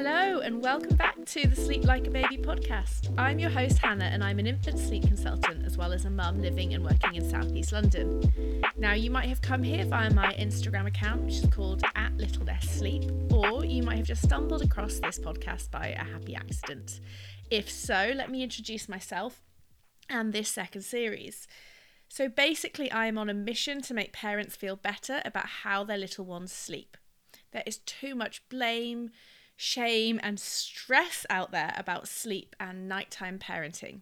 Hello, and welcome back to the Sleep Like a Baby podcast. I'm your host, Hannah, and I'm an infant sleep consultant as well as a mum living and working in southeast London. Now, you might have come here via my Instagram account, which is called at Little Less Sleep, or you might have just stumbled across this podcast by a happy accident. If so, let me introduce myself and this second series. So, basically, I am on a mission to make parents feel better about how their little ones sleep. There is too much blame, shame, and stress out there about sleep and nighttime parenting.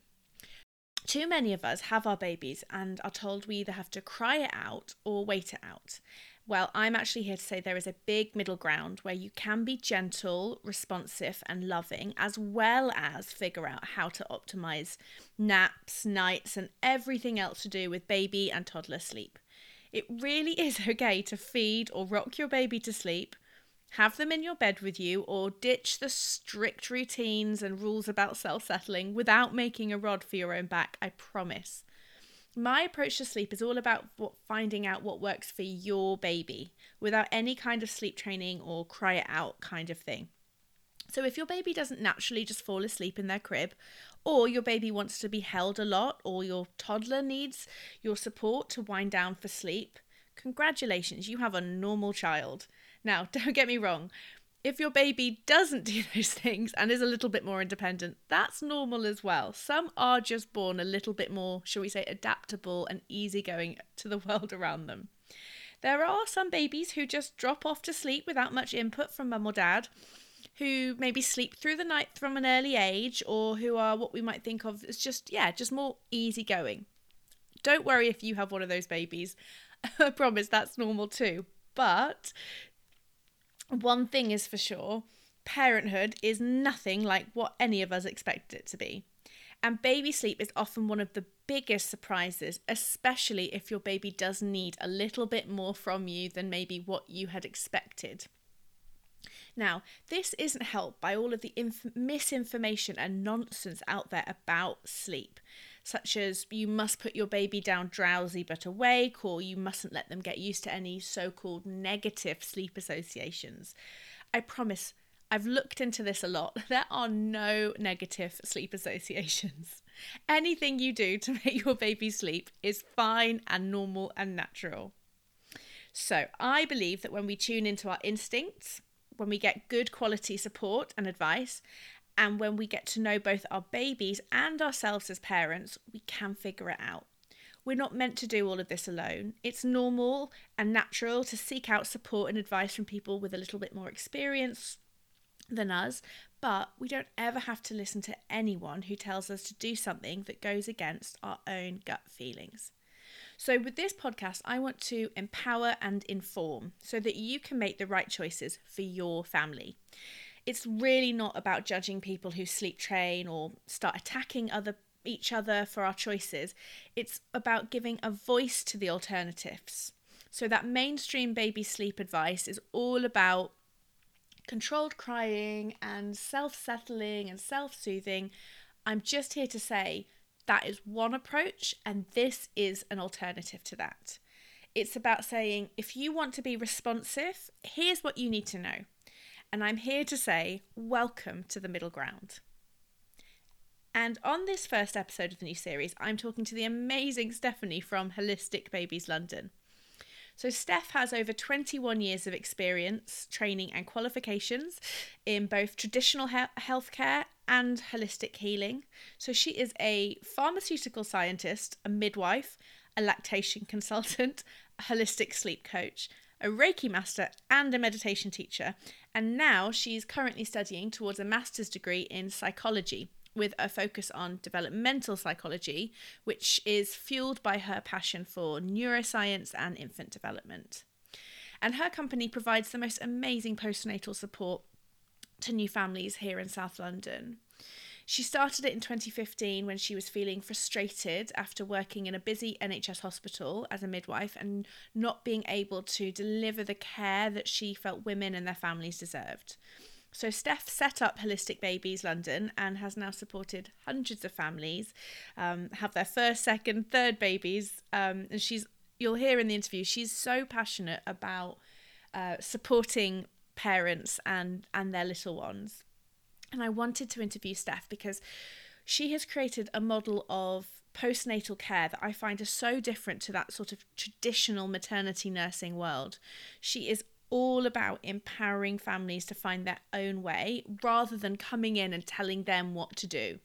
Too many of us have our babies and are told we either have to cry it out or wait it out. Well, I'm actually here to say there is a big middle ground where you can be gentle, responsive, and loving, as well as figure out how to optimize naps, nights, and everything else to do with baby and toddler sleep. It really is okay to feed or rock your baby to sleep have them in your bed with you, or ditch the strict routines and rules about self settling without making a rod for your own back, I promise. My approach to sleep is all about finding out what works for your baby without any kind of sleep training or cry it out kind of thing. So, if your baby doesn't naturally just fall asleep in their crib, or your baby wants to be held a lot, or your toddler needs your support to wind down for sleep, congratulations, you have a normal child. Now, don't get me wrong, if your baby doesn't do those things and is a little bit more independent, that's normal as well. Some are just born a little bit more, shall we say, adaptable and easygoing to the world around them. There are some babies who just drop off to sleep without much input from mum or dad, who maybe sleep through the night from an early age, or who are what we might think of as just, yeah, just more easygoing. Don't worry if you have one of those babies. I promise that's normal too. But one thing is for sure parenthood is nothing like what any of us expected it to be. And baby sleep is often one of the biggest surprises, especially if your baby does need a little bit more from you than maybe what you had expected. Now, this isn't helped by all of the inf- misinformation and nonsense out there about sleep, such as you must put your baby down drowsy but awake, or you mustn't let them get used to any so called negative sleep associations. I promise, I've looked into this a lot. There are no negative sleep associations. Anything you do to make your baby sleep is fine and normal and natural. So, I believe that when we tune into our instincts, when we get good quality support and advice, and when we get to know both our babies and ourselves as parents, we can figure it out. We're not meant to do all of this alone. It's normal and natural to seek out support and advice from people with a little bit more experience than us, but we don't ever have to listen to anyone who tells us to do something that goes against our own gut feelings. So, with this podcast, I want to empower and inform so that you can make the right choices for your family. It's really not about judging people who sleep train or start attacking other each other for our choices. It's about giving a voice to the alternatives. So that mainstream baby sleep advice is all about controlled crying and self-settling and self-soothing. I'm just here to say that is one approach, and this is an alternative to that. It's about saying, if you want to be responsive, here's what you need to know. And I'm here to say, welcome to the middle ground. And on this first episode of the new series, I'm talking to the amazing Stephanie from Holistic Babies London. So, Steph has over 21 years of experience, training, and qualifications in both traditional he- healthcare and holistic healing. So, she is a pharmaceutical scientist, a midwife, a lactation consultant, a holistic sleep coach, a Reiki master, and a meditation teacher. And now she's currently studying towards a master's degree in psychology with a focus on developmental psychology, which is fueled by her passion for neuroscience and infant development. And her company provides the most amazing postnatal support to new families here in South London. She started it in 2015 when she was feeling frustrated after working in a busy NHS hospital as a midwife and not being able to deliver the care that she felt women and their families deserved. So Steph set up Holistic Babies London and has now supported hundreds of families um, have their first, second, third babies. Um, and she's you'll hear in the interview she's so passionate about uh, supporting parents and and their little ones. And I wanted to interview Steph because she has created a model of postnatal care that I find is so different to that sort of traditional maternity nursing world. She is all about empowering families to find their own way rather than coming in and telling them what to do.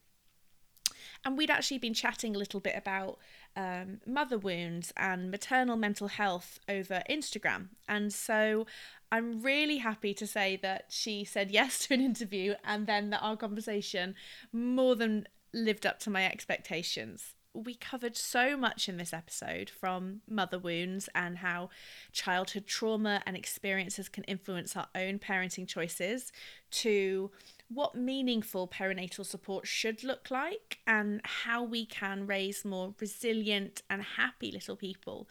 And we'd actually been chatting a little bit about um, mother wounds and maternal mental health over Instagram. And so I'm really happy to say that she said yes to an interview and then that our conversation more than lived up to my expectations we covered so much in this episode from mother wounds and how childhood trauma and experiences can influence our own parenting choices to what meaningful perinatal support should look like and how we can raise more resilient and happy little people.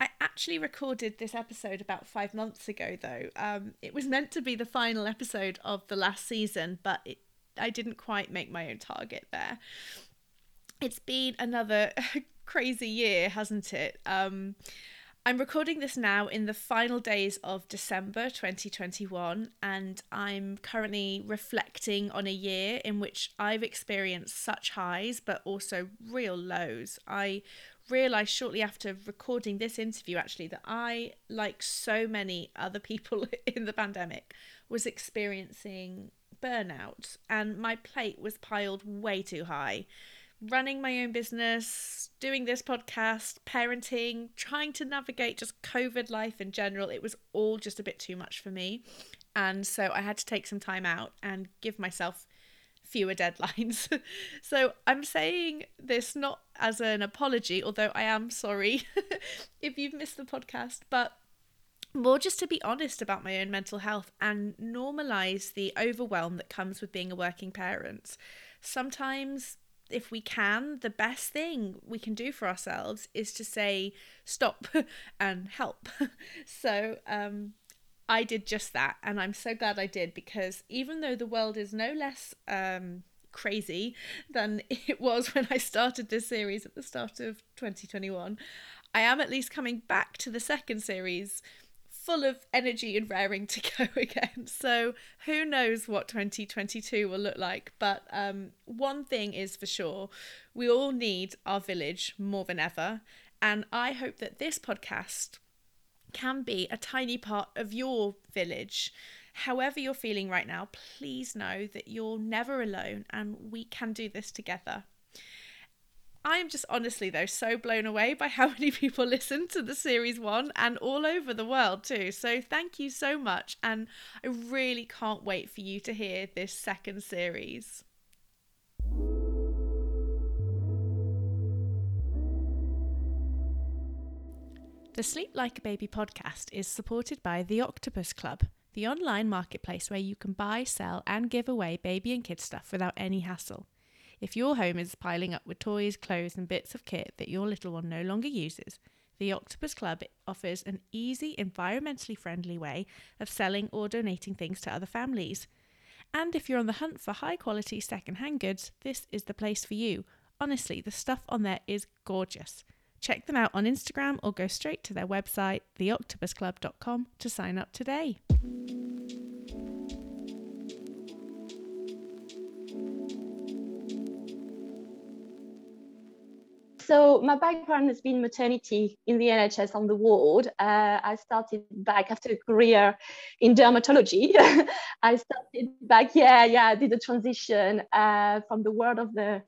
I actually recorded this episode about five months ago, though. Um, it was meant to be the final episode of the last season, but it, I didn't quite make my own target there it's been another crazy year, hasn't it? Um, I'm recording this now in the final days of December 2021, and I'm currently reflecting on a year in which I've experienced such highs but also real lows. I realised shortly after recording this interview actually that I, like so many other people in the pandemic, was experiencing burnout, and my plate was piled way too high running my own business, doing this podcast, parenting, trying to navigate just COVID life in general, it was all just a bit too much for me. And so I had to take some time out and give myself fewer deadlines. so I'm saying this not as an apology, although I am sorry if you've missed the podcast, but more just to be honest about my own mental health and normalize the overwhelm that comes with being a working parent. Sometimes if we can, the best thing we can do for ourselves is to say stop and help. so um, I did just that, and I'm so glad I did because even though the world is no less um, crazy than it was when I started this series at the start of 2021, I am at least coming back to the second series full of energy and raring to go again. So who knows what 2022 will look like. But um, one thing is for sure we all need our village more than ever. And I hope that this podcast can be a tiny part of your village. However, you're feeling right now, please know that you're never alone and we can do this together. I am just honestly though so blown away by how many people listen to the series one and all over the world too. So thank you so much and I really can't wait for you to hear this second series. The Sleep Like a Baby podcast is supported by The Octopus Club, the online marketplace where you can buy, sell, and give away baby and kid stuff without any hassle. If your home is piling up with toys, clothes, and bits of kit that your little one no longer uses, the Octopus Club offers an easy, environmentally friendly way of selling or donating things to other families. And if you're on the hunt for high quality second-hand goods, this is the place for you. Honestly, the stuff on there is gorgeous. Check them out on Instagram or go straight to their website, theoctopusclub.com, to sign up today. So my background has been maternity in the NHS on the ward. Uh, I started back after a career in dermatology. I started back, yeah, yeah, I did a transition uh, from the world of the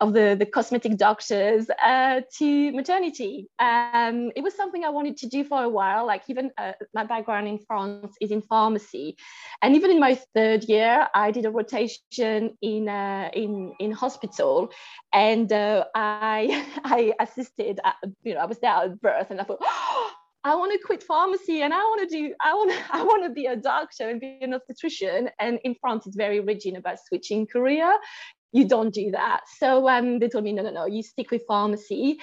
of the, the cosmetic doctors uh, to maternity. Um, it was something I wanted to do for a while. Like even uh, my background in France is in pharmacy, and even in my third year, I did a rotation in uh, in in hospital, and uh, I I assisted, at, you know, I was there at birth and I thought, oh, I want to quit pharmacy and I want to do, I want I want to be a doctor and be an obstetrician. And in France, it's very rigid about switching career. You don't do that. So um, they told me, no, no, no, you stick with pharmacy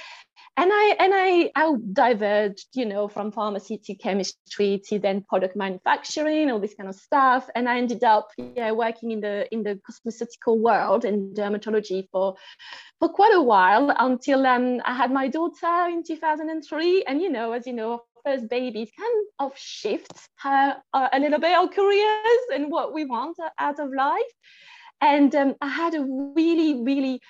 and I and I I diverged, you know, from pharmacy to chemistry to then product manufacturing, all this kind of stuff. And I ended up yeah working in the in the cosmeceutical world in dermatology for for quite a while until um, I had my daughter in 2003. And you know, as you know, first babies kind of shifts uh, a little bit our careers and what we want out of life. And um, I had a really, really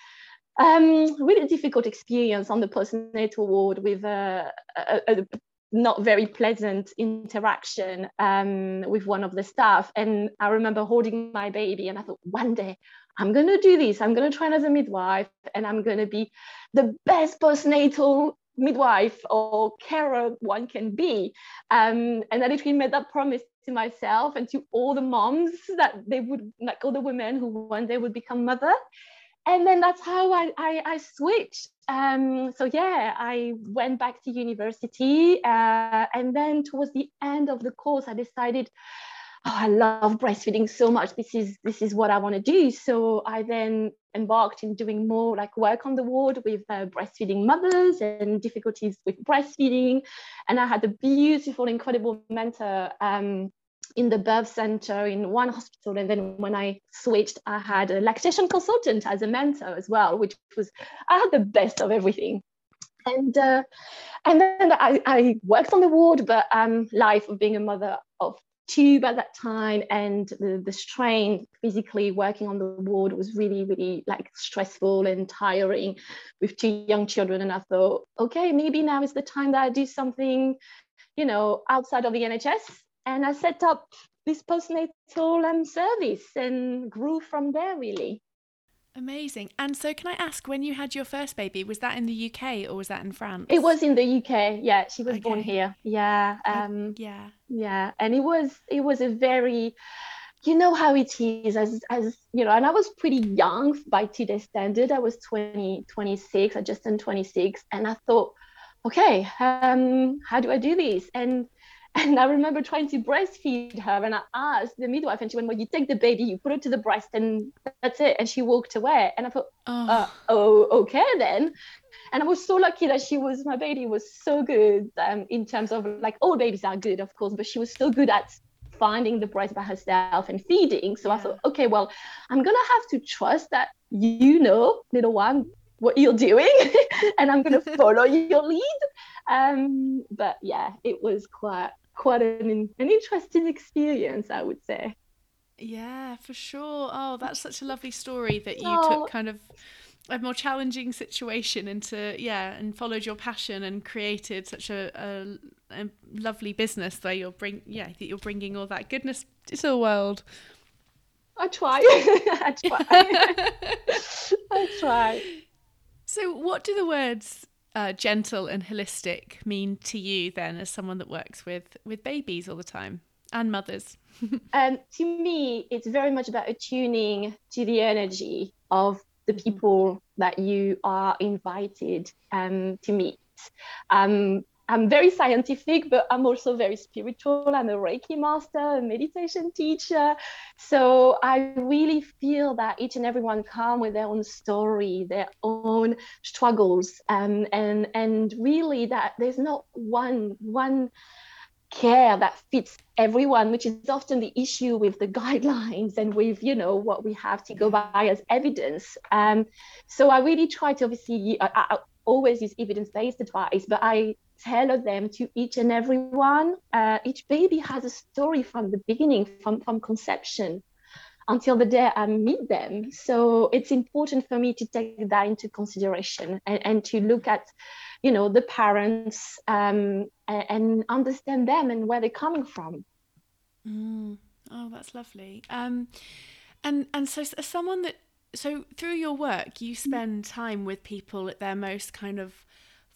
um, really difficult experience on the postnatal ward with a, a, a not very pleasant interaction um, with one of the staff. And I remember holding my baby, and I thought, one day I'm going to do this. I'm going to train as a midwife, and I'm going to be the best postnatal midwife or carer one can be. Um, and I literally made that promise to myself and to all the moms that they would, like all the women who one day would become mother. And then that's how I, I, I switched. Um, so yeah, I went back to university. Uh, and then towards the end of the course, I decided, oh, I love breastfeeding so much. This is this is what I want to do. So I then embarked in doing more like work on the ward with uh, breastfeeding mothers and difficulties with breastfeeding. And I had a beautiful, incredible mentor um, in the birth center in one hospital. And then when I switched, I had a lactation consultant as a mentor as well, which was, I had the best of everything. And uh, and then I, I worked on the ward, but um, life of being a mother of two at that time and the, the strain physically working on the ward was really really like stressful and tiring with two young children and i thought okay maybe now is the time that i do something you know outside of the nhs and i set up this postnatal um, service and grew from there really Amazing. And so, can I ask, when you had your first baby, was that in the UK or was that in France? It was in the UK. Yeah, she was okay. born here. Yeah. Um, yeah. Yeah, and it was it was a very, you know how it is as as you know, and I was pretty young by today's standard. I was 20, 26. I just turned 26, and I thought, okay, um, how do I do this? And and I remember trying to breastfeed her, and I asked the midwife, and she went, "Well, you take the baby, you put it to the breast, and that's it." And she walked away. And I thought, oh, uh, oh okay then. And I was so lucky that she was my baby was so good um, in terms of like all babies are good, of course, but she was so good at finding the breast by herself and feeding. So yeah. I thought, okay, well, I'm gonna have to trust that you know, little one, what you're doing, and I'm gonna follow your lead. Um, but yeah, it was quite quite an, an interesting experience, I would say. Yeah, for sure. Oh, that's such a lovely story that you oh. took kind of a more challenging situation into yeah and followed your passion and created such a, a, a lovely business where you're bring yeah that you're bringing all that goodness to the world i try i try i try so what do the words uh, gentle and holistic mean to you then as someone that works with with babies all the time and mothers um, to me it's very much about attuning to the energy of the mm-hmm. people that you are invited um, to meet um, I'm very scientific, but I'm also very spiritual. I'm a Reiki master, a meditation teacher. So I really feel that each and everyone come with their own story, their own struggles, um, and and really that there's not one one care that fits everyone which is often the issue with the guidelines and with you know what we have to go by as evidence um, so i really try to obviously I, I always use evidence-based advice but i tailor them to each and every one. Uh, each baby has a story from the beginning, from, from conception until the day I meet them. So it's important for me to take that into consideration and, and to look at, you know, the parents um, and, and, understand them and where they're coming from. Mm. Oh, that's lovely. Um, and and so as someone that so through your work you spend time with people at their most kind of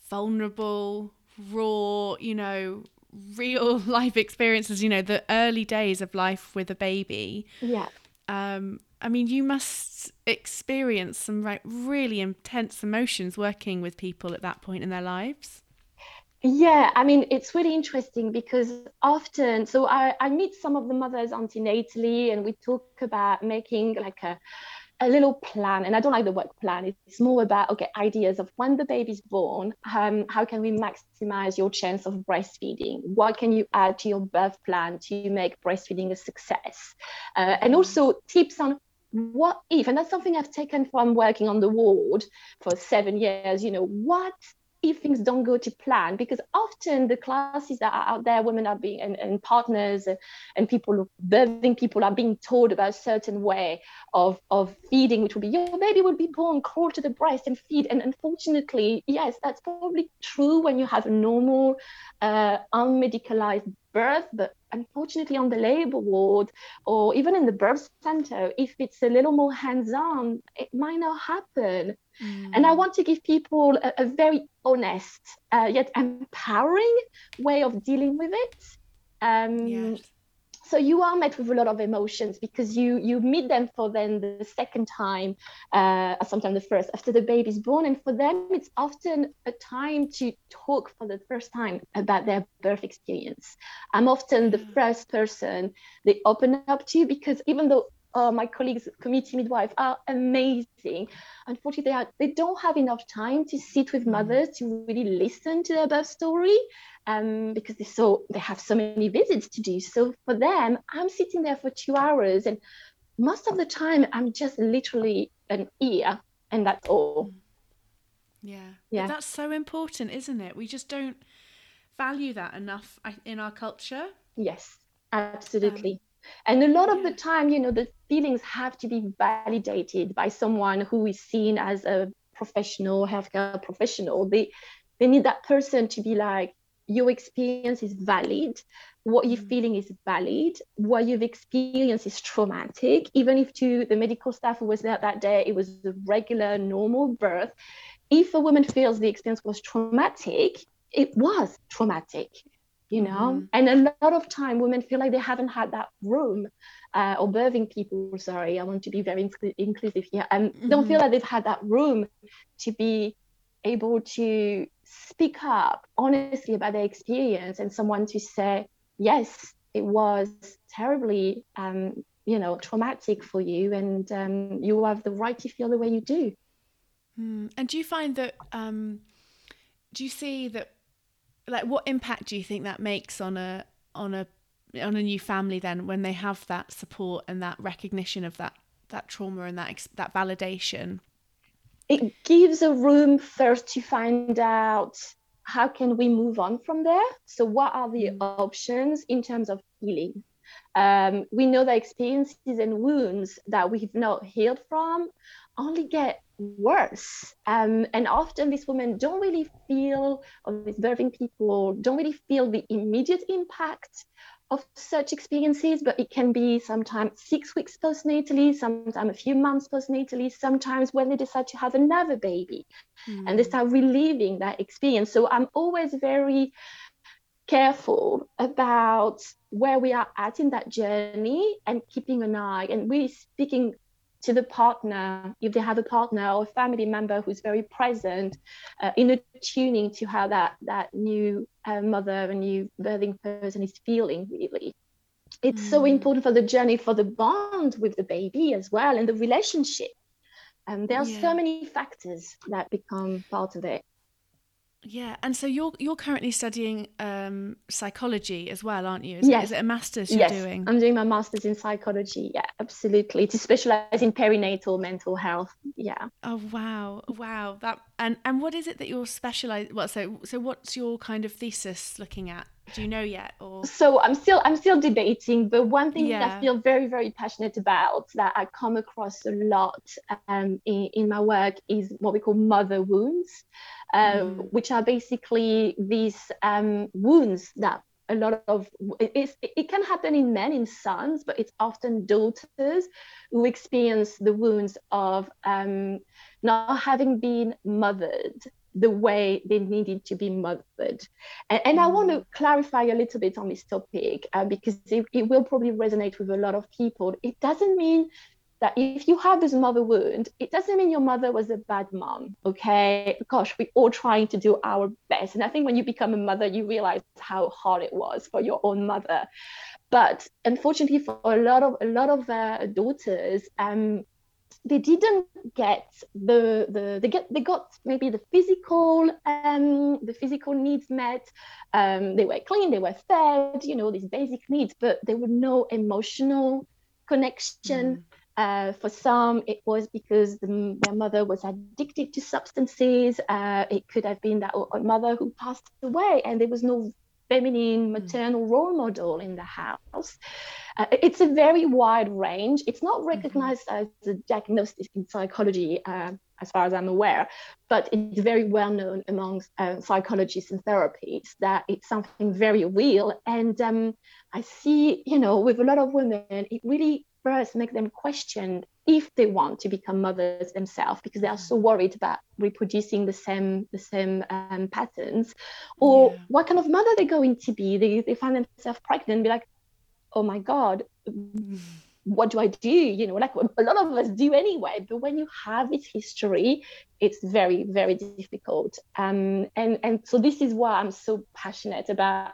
vulnerable raw, you know, real life experiences, you know, the early days of life with a baby. Yeah. Um, I mean, you must experience some like really intense emotions working with people at that point in their lives. Yeah, I mean, it's really interesting because often, so I, I meet some of the mothers antenatally and we talk about making like a, a little plan and i don't like the word plan. It's more about okay ideas of when the baby's born um, how can we maximize your chance of breastfeeding? What can you add to your birth plan to make breastfeeding a success? Uh, and also tips on what if and that's something i've taken from working on the ward for seven years you know what if things don't go to plan because often the classes that are out there women are being and, and partners and, and people birthing people are being told about a certain way of of feeding which will be your baby will be born crawl to the breast and feed. And unfortunately yes that's probably true when you have a normal uh, unmedicalized birth but unfortunately on the labor ward or even in the birth center if it's a little more hands-on it might not happen Mm. And I want to give people a, a very honest uh, yet empowering way of dealing with it. Um, yes. So you are met with a lot of emotions because you you meet them for then the second time, uh, sometimes the first after the baby's born, and for them it's often a time to talk for the first time about their birth experience. I'm often the first person they open up to because even though uh, my colleagues, community midwives, are amazing. Unfortunately, they, are, they don't have enough time to sit with mm. mothers to really listen to their birth story um, because they so they have so many visits to do. So for them, I'm sitting there for two hours, and most of the time, I'm just literally an ear, and that's all. Mm. Yeah, yeah, but that's so important, isn't it? We just don't value that enough in our culture. Yes, absolutely. Um, and a lot of the time, you know, the feelings have to be validated by someone who is seen as a professional, healthcare professional. They they need that person to be like, your experience is valid, what you're mm. feeling is valid, what you've experienced is traumatic. Even if to the medical staff who was there that day, it was a regular, normal birth. If a woman feels the experience was traumatic, it was traumatic you know mm-hmm. and a lot of time women feel like they haven't had that room uh, or birthing people sorry i want to be very inclusive here and mm-hmm. don't feel mm-hmm. like they've had that room to be able to speak up honestly about their experience and someone to say yes it was terribly um, you know traumatic for you and um, you have the right to feel the way you do mm. and do you find that um, do you see that like what impact do you think that makes on a on a on a new family then when they have that support and that recognition of that that trauma and that that validation? It gives a room first to find out how can we move on from there. So what are the mm. options in terms of healing? Um, we know the experiences and wounds that we've not healed from only get worse. Um, and often these women don't really feel, or these birthing people don't really feel the immediate impact of such experiences, but it can be sometimes six weeks postnatally, sometimes a few months postnatally, sometimes when they decide to have another baby mm. and they hmm. start reliving that experience. So I'm always very careful about where we are at in that journey and keeping an eye and really speaking to the partner, if they have a partner or a family member who's very present, uh, in tuning to how that that new uh, mother, a new birthing person is feeling. Really, it's mm. so important for the journey, for the bond with the baby as well, and the relationship. And there are yeah. so many factors that become part of it. Yeah, and so you're you're currently studying um, psychology as well, aren't you? Is, yes. it, is it a master's you're yes. doing? I'm doing my master's in psychology. Yeah, absolutely. To specialize in perinatal mental health. Yeah. Oh wow, wow. That and and what is it that you're specialized? Well, so so what's your kind of thesis looking at? Do you know yet? Or so I'm still I'm still debating, but one thing yeah. that I feel very very passionate about that I come across a lot um, in, in my work is what we call mother wounds mm. which are basically these um, wounds that a lot of it, it can happen in men in sons but it's often daughters who experience the wounds of um, not having been mothered the way they needed to be mothered. And, and i want to clarify a little bit on this topic uh, because it, it will probably resonate with a lot of people. It doesn't mean that if you have this mother wound, it doesn't mean your mother was a bad mom. Okay. Gosh, we're all trying to do our best. And I think when you become a mother, you realize how hard it was for your own mother. But unfortunately, for a lot of a lot of uh, daughters, um, they didn't get the the they get they got maybe the physical um the physical needs met um they were clean they were fed you know these basic needs but there were no emotional connection mm Uh, for some, it was because the, their mother was addicted to substances. Uh, it could have been that a mother who passed away and there was no feminine hmm. maternal role model in the house. Uh, it's a very wide range. It's not mm-hmm. recognized mm-hmm. as a diagnosis in psychology, uh, as far as I'm aware, but it's very well known among uh, psychologists and therapists that it's something very real. And um, I see, you know, with a lot of women, it really first make them question if they want to become mothers themselves because they are so worried about reproducing the same the same um, patterns. Or yeah. what kind of mother they're going to be? They, they find themselves pregnant and be like oh my god what do i do? You know like a lot of us do anyway but when you have this history it's very very difficult. Um, and and so this is why i'm so passionate about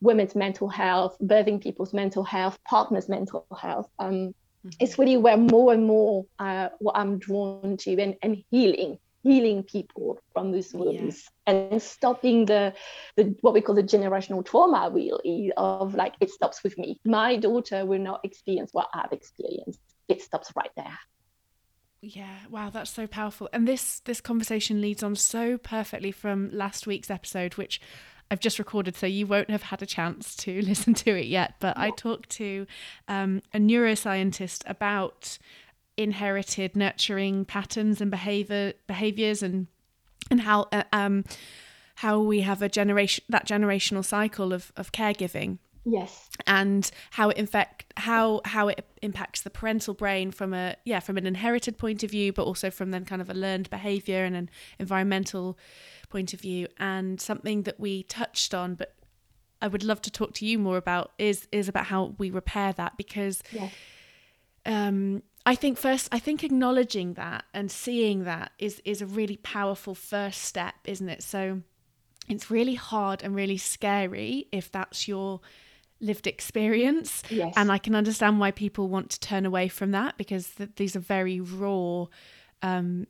women's mental health birthing people's mental health partners mental health um, mm-hmm. it's really where more and more uh, what i'm drawn to and, and healing healing people from these wounds yeah. and stopping the, the what we call the generational trauma really of like it stops with me my daughter will not experience what i've experienced it stops right there yeah wow that's so powerful and this this conversation leads on so perfectly from last week's episode which I've just recorded, so you won't have had a chance to listen to it yet. But I talked to um, a neuroscientist about inherited nurturing patterns and behavior behaviors and and how uh, um how we have a generation that generational cycle of of caregiving yes. And how it infect how how it impacts the parental brain from a yeah from an inherited point of view but also from then kind of a learned behavior and an environmental point of view. And something that we touched on but I would love to talk to you more about is is about how we repair that because um I think first I think acknowledging that and seeing that is is a really powerful first step, isn't it? So it's really hard and really scary if that's your lived experience. Yes. And I can understand why people want to turn away from that because th- these are very raw um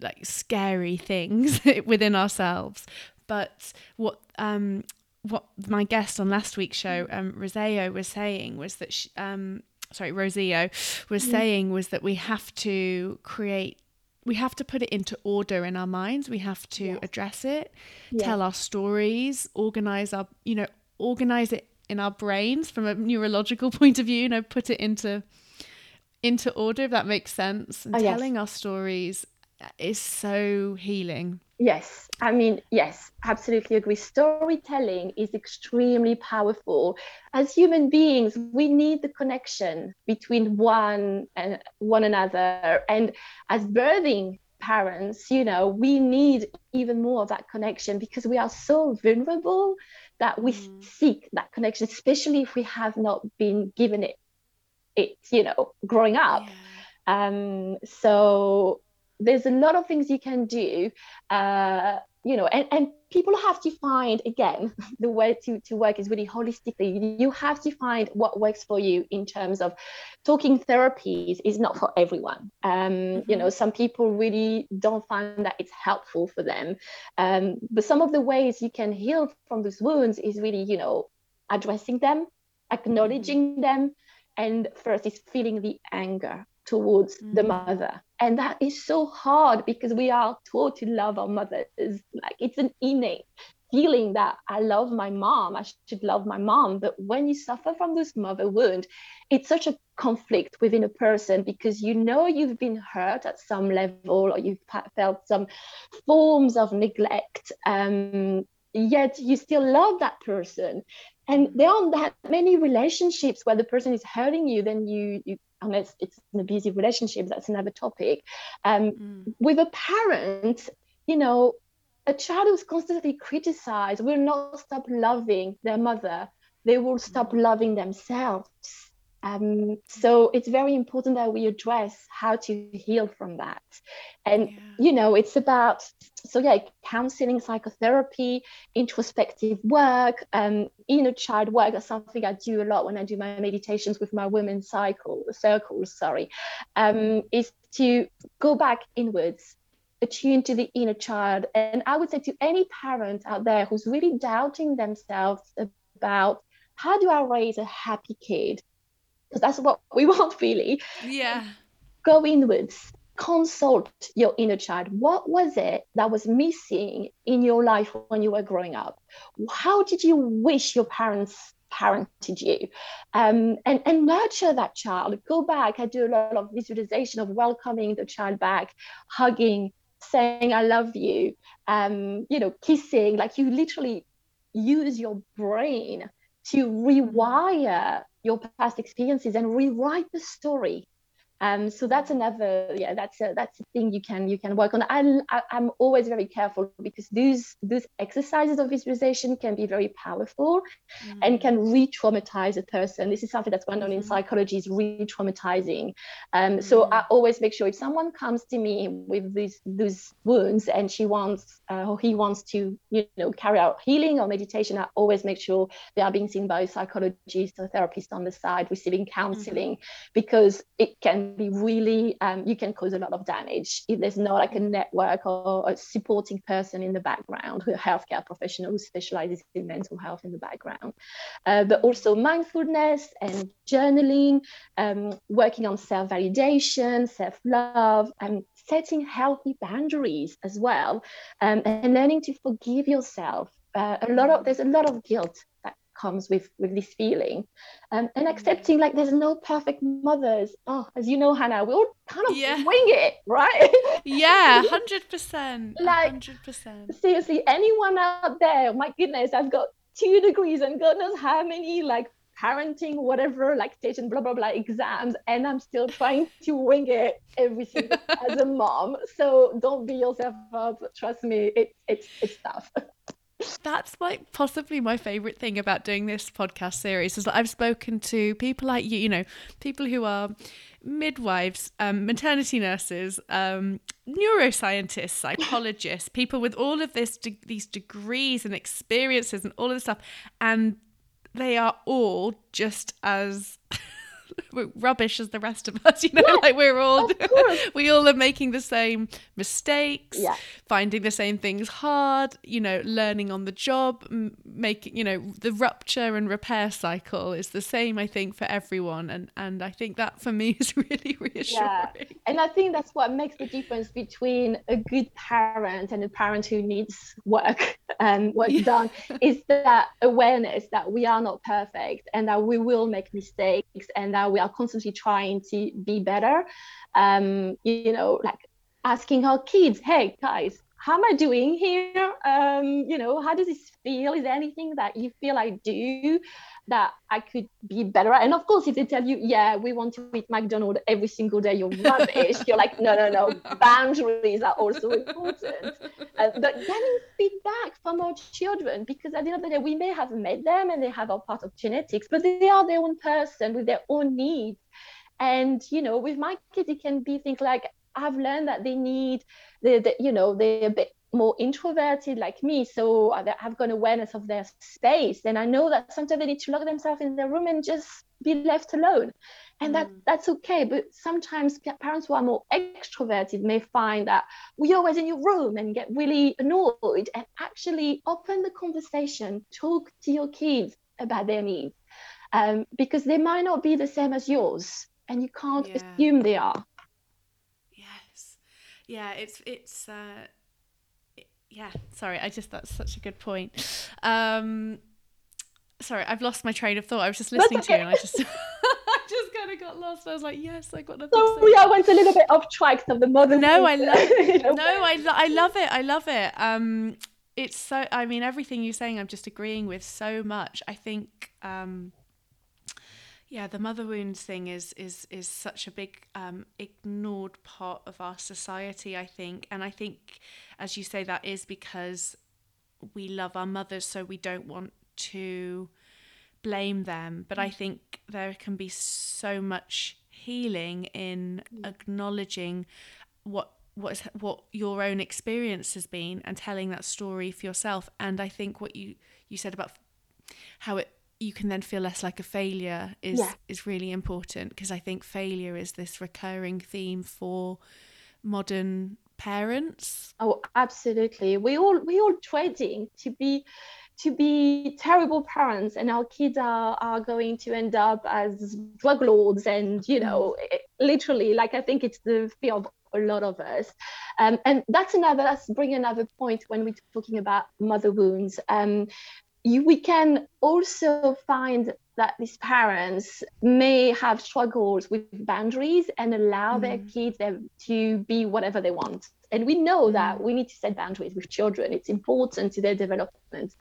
like scary things within ourselves. But what um what my guest on last week's show, um, Roseo, was saying was that she, um, sorry, Rosio was mm. saying was that we have to create we have to put it into order in our minds. We have to yes. address it, yes. tell our stories, organize our, you know, organize it in our brains from a neurological point of view, you know, put it into into order if that makes sense. And oh, telling yes. our stories uh, is so healing. Yes, I mean, yes, absolutely agree. Storytelling is extremely powerful. As human beings, we need the connection between one and one another. And as birthing parents, you know, we need even more of that connection because we are so vulnerable that we mm. seek that connection, especially if we have not been given it, it you know, growing up. Yeah. Um, so there's a lot of things you can do uh, you know and, and people have to find again the way to, to work is really holistically you have to find what works for you in terms of talking therapies is not for everyone um, mm-hmm. you know some people really don't find that it's helpful for them um, but some of the ways you can heal from those wounds is really you know addressing them acknowledging mm-hmm. them and first is feeling the anger towards mm. the mother and that is so hard because we are taught to love our mothers. Like it's an innate feeling that i love my mom i should love my mom. But when you suffer from this mother wound it's such a conflict within a person because you know you've been hurt at some level or you've felt some forms of neglect. Um, yet you still love that person. And there aren't that many relationships where the person is hurting you then you you unless it's an abusive relationship, that's another topic. Um, mm. With a parent, you know, a child who's constantly criticized will not stop loving their mother. They will stop mm. loving themselves. Um, so it's very important that we address how to heal from that. And, yeah. you know, it's about, so yeah, counseling, psychotherapy, introspective work, um, inner child work. That's something I do a lot when I do my meditations with my women's cycle, circles, sorry, um, is to go back inwards attune to the inner child. And I would say to any parent out there who's really doubting themselves about how do I raise a happy kid? Because that's what we want really. Yeah. Go inwards, consult your inner child. What was it that was missing in your life when you were growing up? How did you wish your parents parented you um, and, and nurture that child go back i do a lot of visualization of welcoming the child back hugging saying i love you um, you know kissing like you literally use your brain to rewire your past experiences and rewrite the story um, so that's another, yeah, that's a that's a thing you can you can work on. I, I am always very careful because these these exercises of visualization can be very powerful, mm. and can re-traumatize a person. This is something that's well known in mm-hmm. psychology is re-traumatizing. Um, mm. so I always make sure if someone comes to me with these these wounds and she wants uh, or he wants to you know carry out healing or meditation, I always make sure they are being seen by a psychologist or therapist on the side, receiving counseling, mm. because it can be really um, you can cause a lot of damage if there's not like a network or a supporting person in the background a healthcare professional who specializes in mental health in the background. Uh, but also mindfulness and journaling um, working on self-validation self-love and setting healthy boundaries as well um, and learning to forgive yourself. Uh, a lot of there's a lot of guilt comes with with this feeling. Um, and mm. accepting like there's no perfect mothers. Oh as you know hannah we all kind of yeah. wing it right? Yeah 100% like 100% seriously anyone out there my goodness i've got two degrees and god knows how many like parenting whatever lactation blah blah blah exams and i'm still trying to wing it every single as a mom. So don't beat yourself up. Trust me it's it's it's tough that's like possibly my favorite thing about doing this podcast series is that I've spoken to people like you, you know, people who are midwives, um, maternity nurses, um, neuroscientists, psychologists, people with all of this de- these degrees and experiences and all of this stuff, and they are all just as rubbish as the rest of us you know yeah, like we're all we all are making the same mistakes yeah. finding the same things hard you know learning on the job making you know the rupture and repair cycle is the same i think for everyone and and i think that for me is really reassuring yeah. and i think that's what makes the difference between a good parent and a parent who needs work and work yeah. done is that awareness that we are not perfect and that we will make mistakes and that we are constantly trying to be better. Um, you know like asking our kids hey guys how am i doing here? Um, you know how does this feel? Is there anything that you feel i do that i could be better at. And of course if they tell you yeah we want to eat mcdonald's every single day you're rubbish. You're like no no no boundaries are also important. Uh, but getting feedback from our children because at the end of the day we may have met them and they have a part of genetics but they are their own person with their own needs. And you know with my kids it can be things like i've learned that they need the, the you know they're a bit more introverted like me so i've got awareness of their space and i know that sometimes they need to lock themselves in their room and just be left alone and that mm. that's okay but sometimes parents who are more extroverted may find that we're always in your room and get really annoyed and actually open the conversation talk to your kids about their needs um, because they might not be the same as yours and you can't yeah. assume they are yes yeah it's it's uh yeah sorry i just that's such a good point um sorry i've lost my train of thought i was just listening okay. to you and i just I just kind of got lost. I was like, "Yes, I got nothing." So yeah, I went a little bit off track of the mother. No, I love. It. no, I, lo- I love it. I love it. Um, it's so. I mean, everything you're saying, I'm just agreeing with so much. I think. Um, yeah, the mother wounds thing is is is such a big um, ignored part of our society, I think, and I think, as you say, that is because we love our mothers, so we don't want to blame them. But I think there can be so much healing in mm. acknowledging what what is what your own experience has been and telling that story for yourself. And I think what you you said about how it you can then feel less like a failure is yeah. is really important because I think failure is this recurring theme for modern parents. Oh, absolutely. We all we all trading to be to be terrible parents and our kids are, are going to end up as drug lords and you know mm. literally like i think it's the fear of a lot of us um, and that's another let's bring another point when we're talking about mother wounds um, you, we can also find that these parents may have struggles with boundaries and allow mm. their kids to be whatever they want. And we know that mm. we need to set boundaries with children. It's important to their development.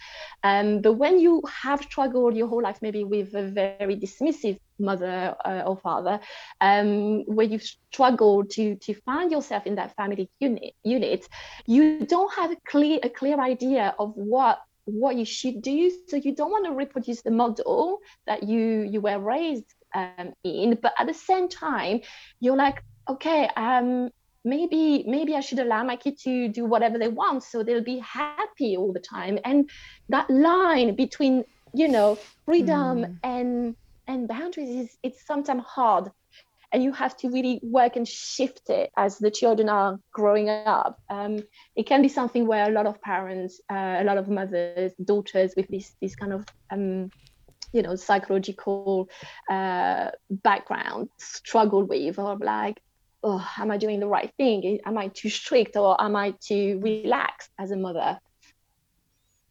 Um, but when you have struggled your whole life, maybe with a very dismissive mother uh, or father, um, where you struggle to to find yourself in that family unit, unit, you don't have a clear a clear idea of what what you should do. So you don't want to reproduce the model that you you were raised um, in, but at the same time, you're like, okay, um, maybe maybe I should allow my kid to do whatever they want, so they'll be happy all the time. And that line between you know freedom mm. and and boundaries is it's sometimes hard and you have to really work and shift it as the children are growing up. Um, it can be something where a lot of parents, uh, a lot of mothers, daughters with this this kind of um, you know psychological uh, background struggle with, or like, oh, am I doing the right thing? Am I too strict, or am I too relaxed as a mother?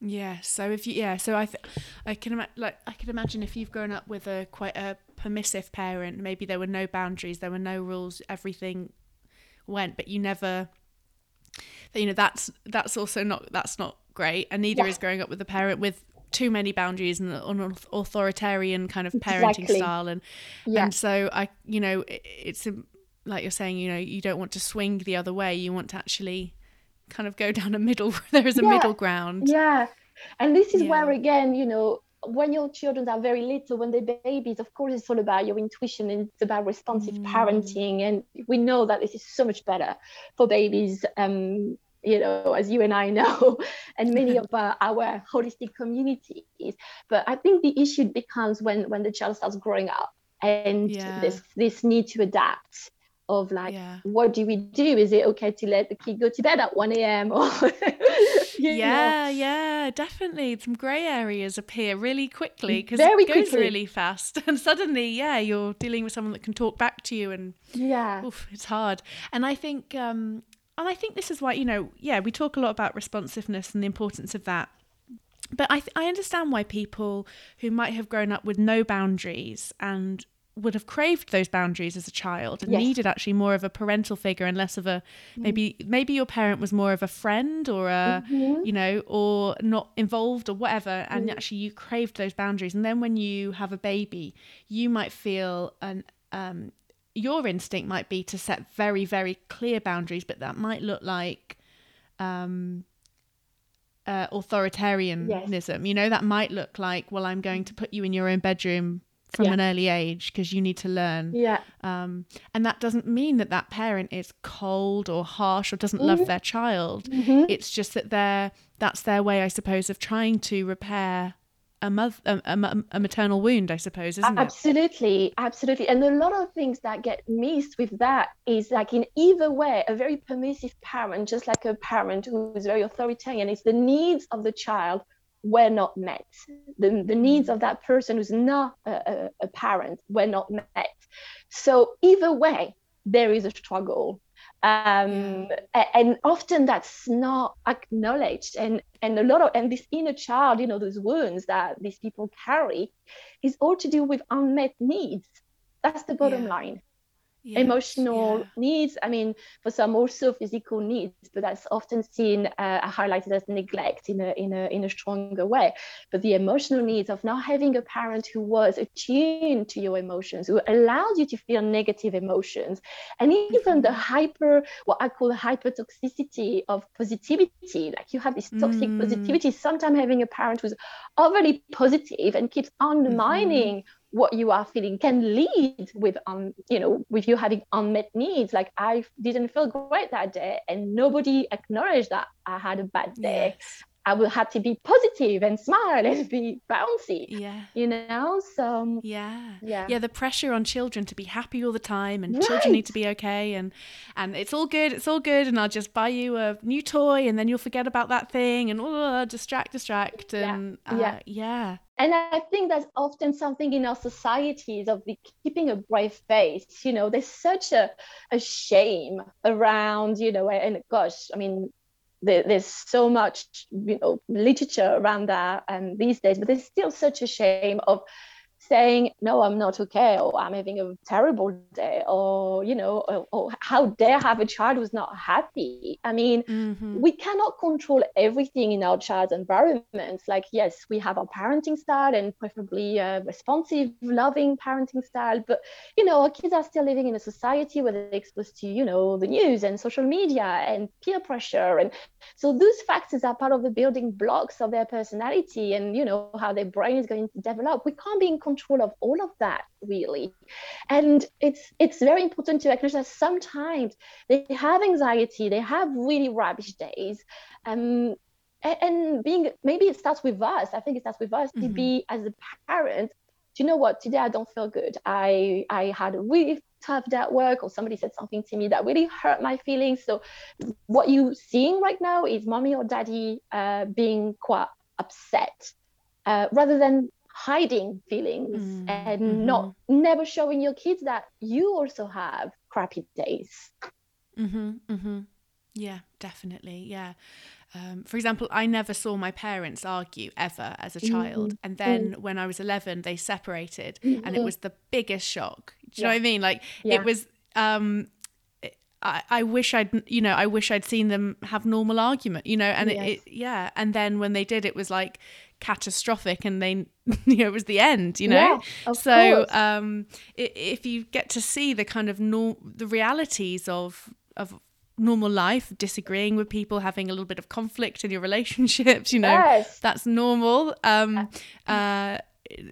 Yeah. So if you yeah, so I th- I can ima- like I can imagine if you've grown up with a quite a permissive parent, maybe there were no boundaries, there were no rules, everything went, but you never you know that's that's also not that's not great and neither yeah. is growing up with a parent with too many boundaries and an authoritarian kind of parenting exactly. style and yeah. and so I you know it's like you're saying you know you don't want to swing the other way you want to actually kind of go down a middle there is a yeah. middle ground yeah and this is yeah. where again you know when your children are very little when they're babies of course it's all about your intuition and it's about responsive mm. parenting and we know that this is so much better for babies um you know as you and i know and many of uh, our holistic communities but i think the issue becomes when when the child starts growing up and yeah. this this need to adapt of like yeah. what do we do is it okay to let the kid go to bed at 1 a.m or yeah know? yeah definitely some gray areas appear really quickly because it goes quickly. really fast and suddenly yeah you're dealing with someone that can talk back to you and yeah oof, it's hard and i think um and i think this is why you know yeah we talk a lot about responsiveness and the importance of that but I, th- I understand why people who might have grown up with no boundaries and would have craved those boundaries as a child and yes. needed actually more of a parental figure and less of a mm. maybe maybe your parent was more of a friend or a mm-hmm. you know or not involved or whatever and mm. actually you craved those boundaries and then when you have a baby you might feel an um your instinct might be to set very very clear boundaries but that might look like um uh, authoritarianism yes. you know that might look like well i'm going to put you in your own bedroom from yeah. an early age because you need to learn. Yeah. Um, and that doesn't mean that that parent is cold or harsh or doesn't mm-hmm. love their child. Mm-hmm. It's just that they're that's their way, I suppose, of trying to repair a, mother, a, a, a maternal wound, I suppose, isn't absolutely, it? Absolutely, absolutely. And a lot of things that get missed with that is like in either way, a very permissive parent, just like a parent who is very authoritarian, it's the needs of the child were not met. The, the hmm. needs of that person who's not uh, uh, a, a, parent were not met. So either way, there is a struggle. Um, and often that's not acknowledged and and a lot of and this inner child you know those wounds that these people carry is all to do with unmet needs that's the bottom yeah. line emotional yeah. needs i mean for some also physical needs but that's often seen uh, highlighted as neglect in a, in a in a stronger way but the emotional needs of not having a parent who was attuned to your emotions who allowed you to feel negative emotions and even the mm-hmm. hyper what i call the hyper toxicity of positivity like you have this toxic mm. positivity sometimes having a parent who's overly positive and keeps undermining mm-hmm what you are feeling can lead with um you know with you having unmet needs like i didn't feel great that day and nobody acknowledged that i had a bad day yes. I will have to be positive and smile and be bouncy. Yeah. You know, so yeah. Yeah. Yeah, the pressure on children to be happy all the time and Right. children need to be okay and and it's all good, it's all good and I'll just buy you a new toy and then you'll forget about that thing and oh, distract distract Yeah. and uh, Yeah. yeah. And I think that's often something in our societies of the keeping a brave face. You know, there's such a, a shame around, you know, and gosh, I mean, there, there's so much, you know, literature around that and these days, but there's still such a shame of saying, no, I'm not okay, or I'm having a terrible day, or, you know, or, or how dare have a child who's not happy. I mean, Mhm. we cannot control everything in our child's environment. Like, yes, we have our parenting style and preferably a responsive, loving parenting style. But, you know, our kids are still living in a society where they're exposed to, you know, the news and social media and peer pressure. And so those factors are part of the building blocks of their personality and, you know, how their brain is going to develop. We can't be in control of all of that, really. And it's it's very important to acknowledge that sometimes they have anxiety, they have really rubbish days. Um, and being maybe it starts with us. I think it starts with us to Mhm. be as a parent. Do you know what? Today I don't feel good. I I had a really tough day at work, or somebody said something to me that really hurt my feelings. So what you're seeing right now is mommy or daddy uh, being quite upset, uh, rather than hiding feelings Mm, and not never showing your kids that you also have crappy days. Mhm. Mhm. Yeah, definitely. Yeah. Um, for example, I never saw my parents argue ever as a child, Mm, and then when I was eleven, they separated, and it Mhm. was the biggest shock. Do you know what I mean? Like Yeah. it was. Um, I, I wish I'd you know I wish I'd seen them have normal argument you know and it, it yeah and then when they did it was like catastrophic and they you know it was the end you know? Yeah, so um if you get to see the kind of nor- the realities of of normal life disagreeing with people having a little bit of conflict in your relationships you know Yes. that's normal um uh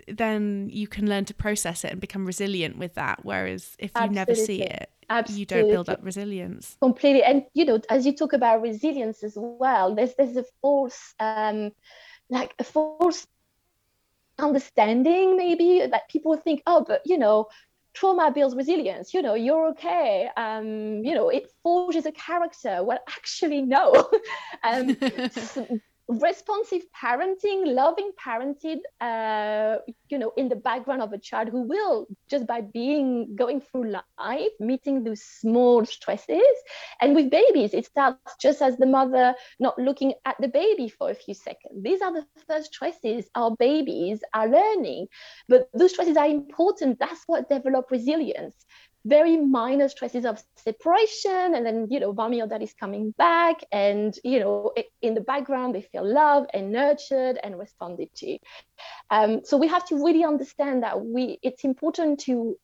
then you can learn to process it and become resilient with that. Whereas if you never see Absolutely. it you don't build up resilience. Completely. And you know as you talk about resilience as well there's there's a false um like a false understanding maybe that people think oh but you know trauma builds resilience. You know you're okay. Um you know it forges a character. Well actually no. Um responsive parenting loving parenting uh you know in the background of a child who will just by being going through life meeting those small stresses. And with babies it starts just as the mother not looking at the baby for a few seconds. These are the first stresses our babies are learning. But those stresses are important. That's what develop resilience very minor stresses of separation and then you know mommy or daddy's coming back and you know in the background they feel loved and nurtured and responded to. Um, so we have to really understand that we it's important to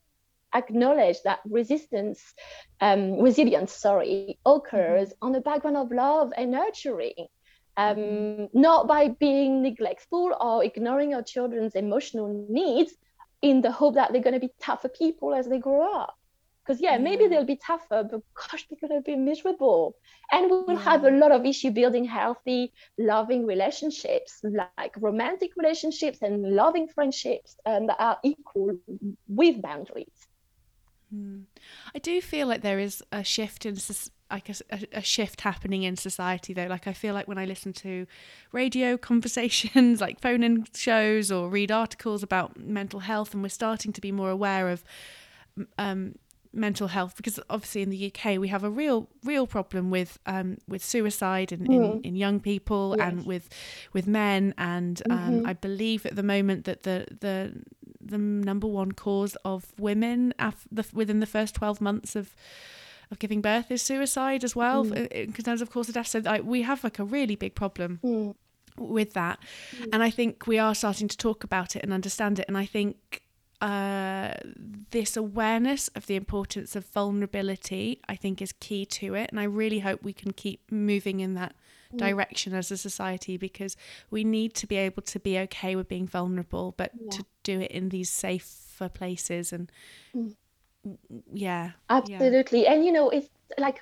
acknowledge that resistance um, resilience sorry occurs on the background of love and nurturing. Um, Mhm. not by being neglectful or ignoring our children's emotional needs in the hope that they're going to be tougher people as they grow up because yeah, maybe they'll be tougher but gosh they're going to be miserable. And we'll have a lot of issue building healthy loving relationships like romantic relationships and loving friendships um, that are equal with boundaries. Hmm. I do feel like there is a shift in like a, a, a shift happening in society though. Like I feel like when I listen to radio conversations like phone in shows or read articles about mental health and we're starting to be more aware of um mental health because obviously in the UK we have a real real problem with um with suicide in, in, Mm. in young people and with with men and um Mhm. I believe at the moment that the the the number one cause of women af- the, within the first 12 months of of giving birth is suicide as well Mm. in in terms of cause of death so like, we have like a really big problem Mm. with that Mm. and i think we are starting to talk about it and understand it and i think uh, this awareness of the importance of vulnerability i think is key to it and i really hope we can keep moving in that Mm. direction as a society because we need to be able to be okay with being vulnerable but Yeah. to do it in these safer places and Mm. yeah Absolutely. And you know, it's like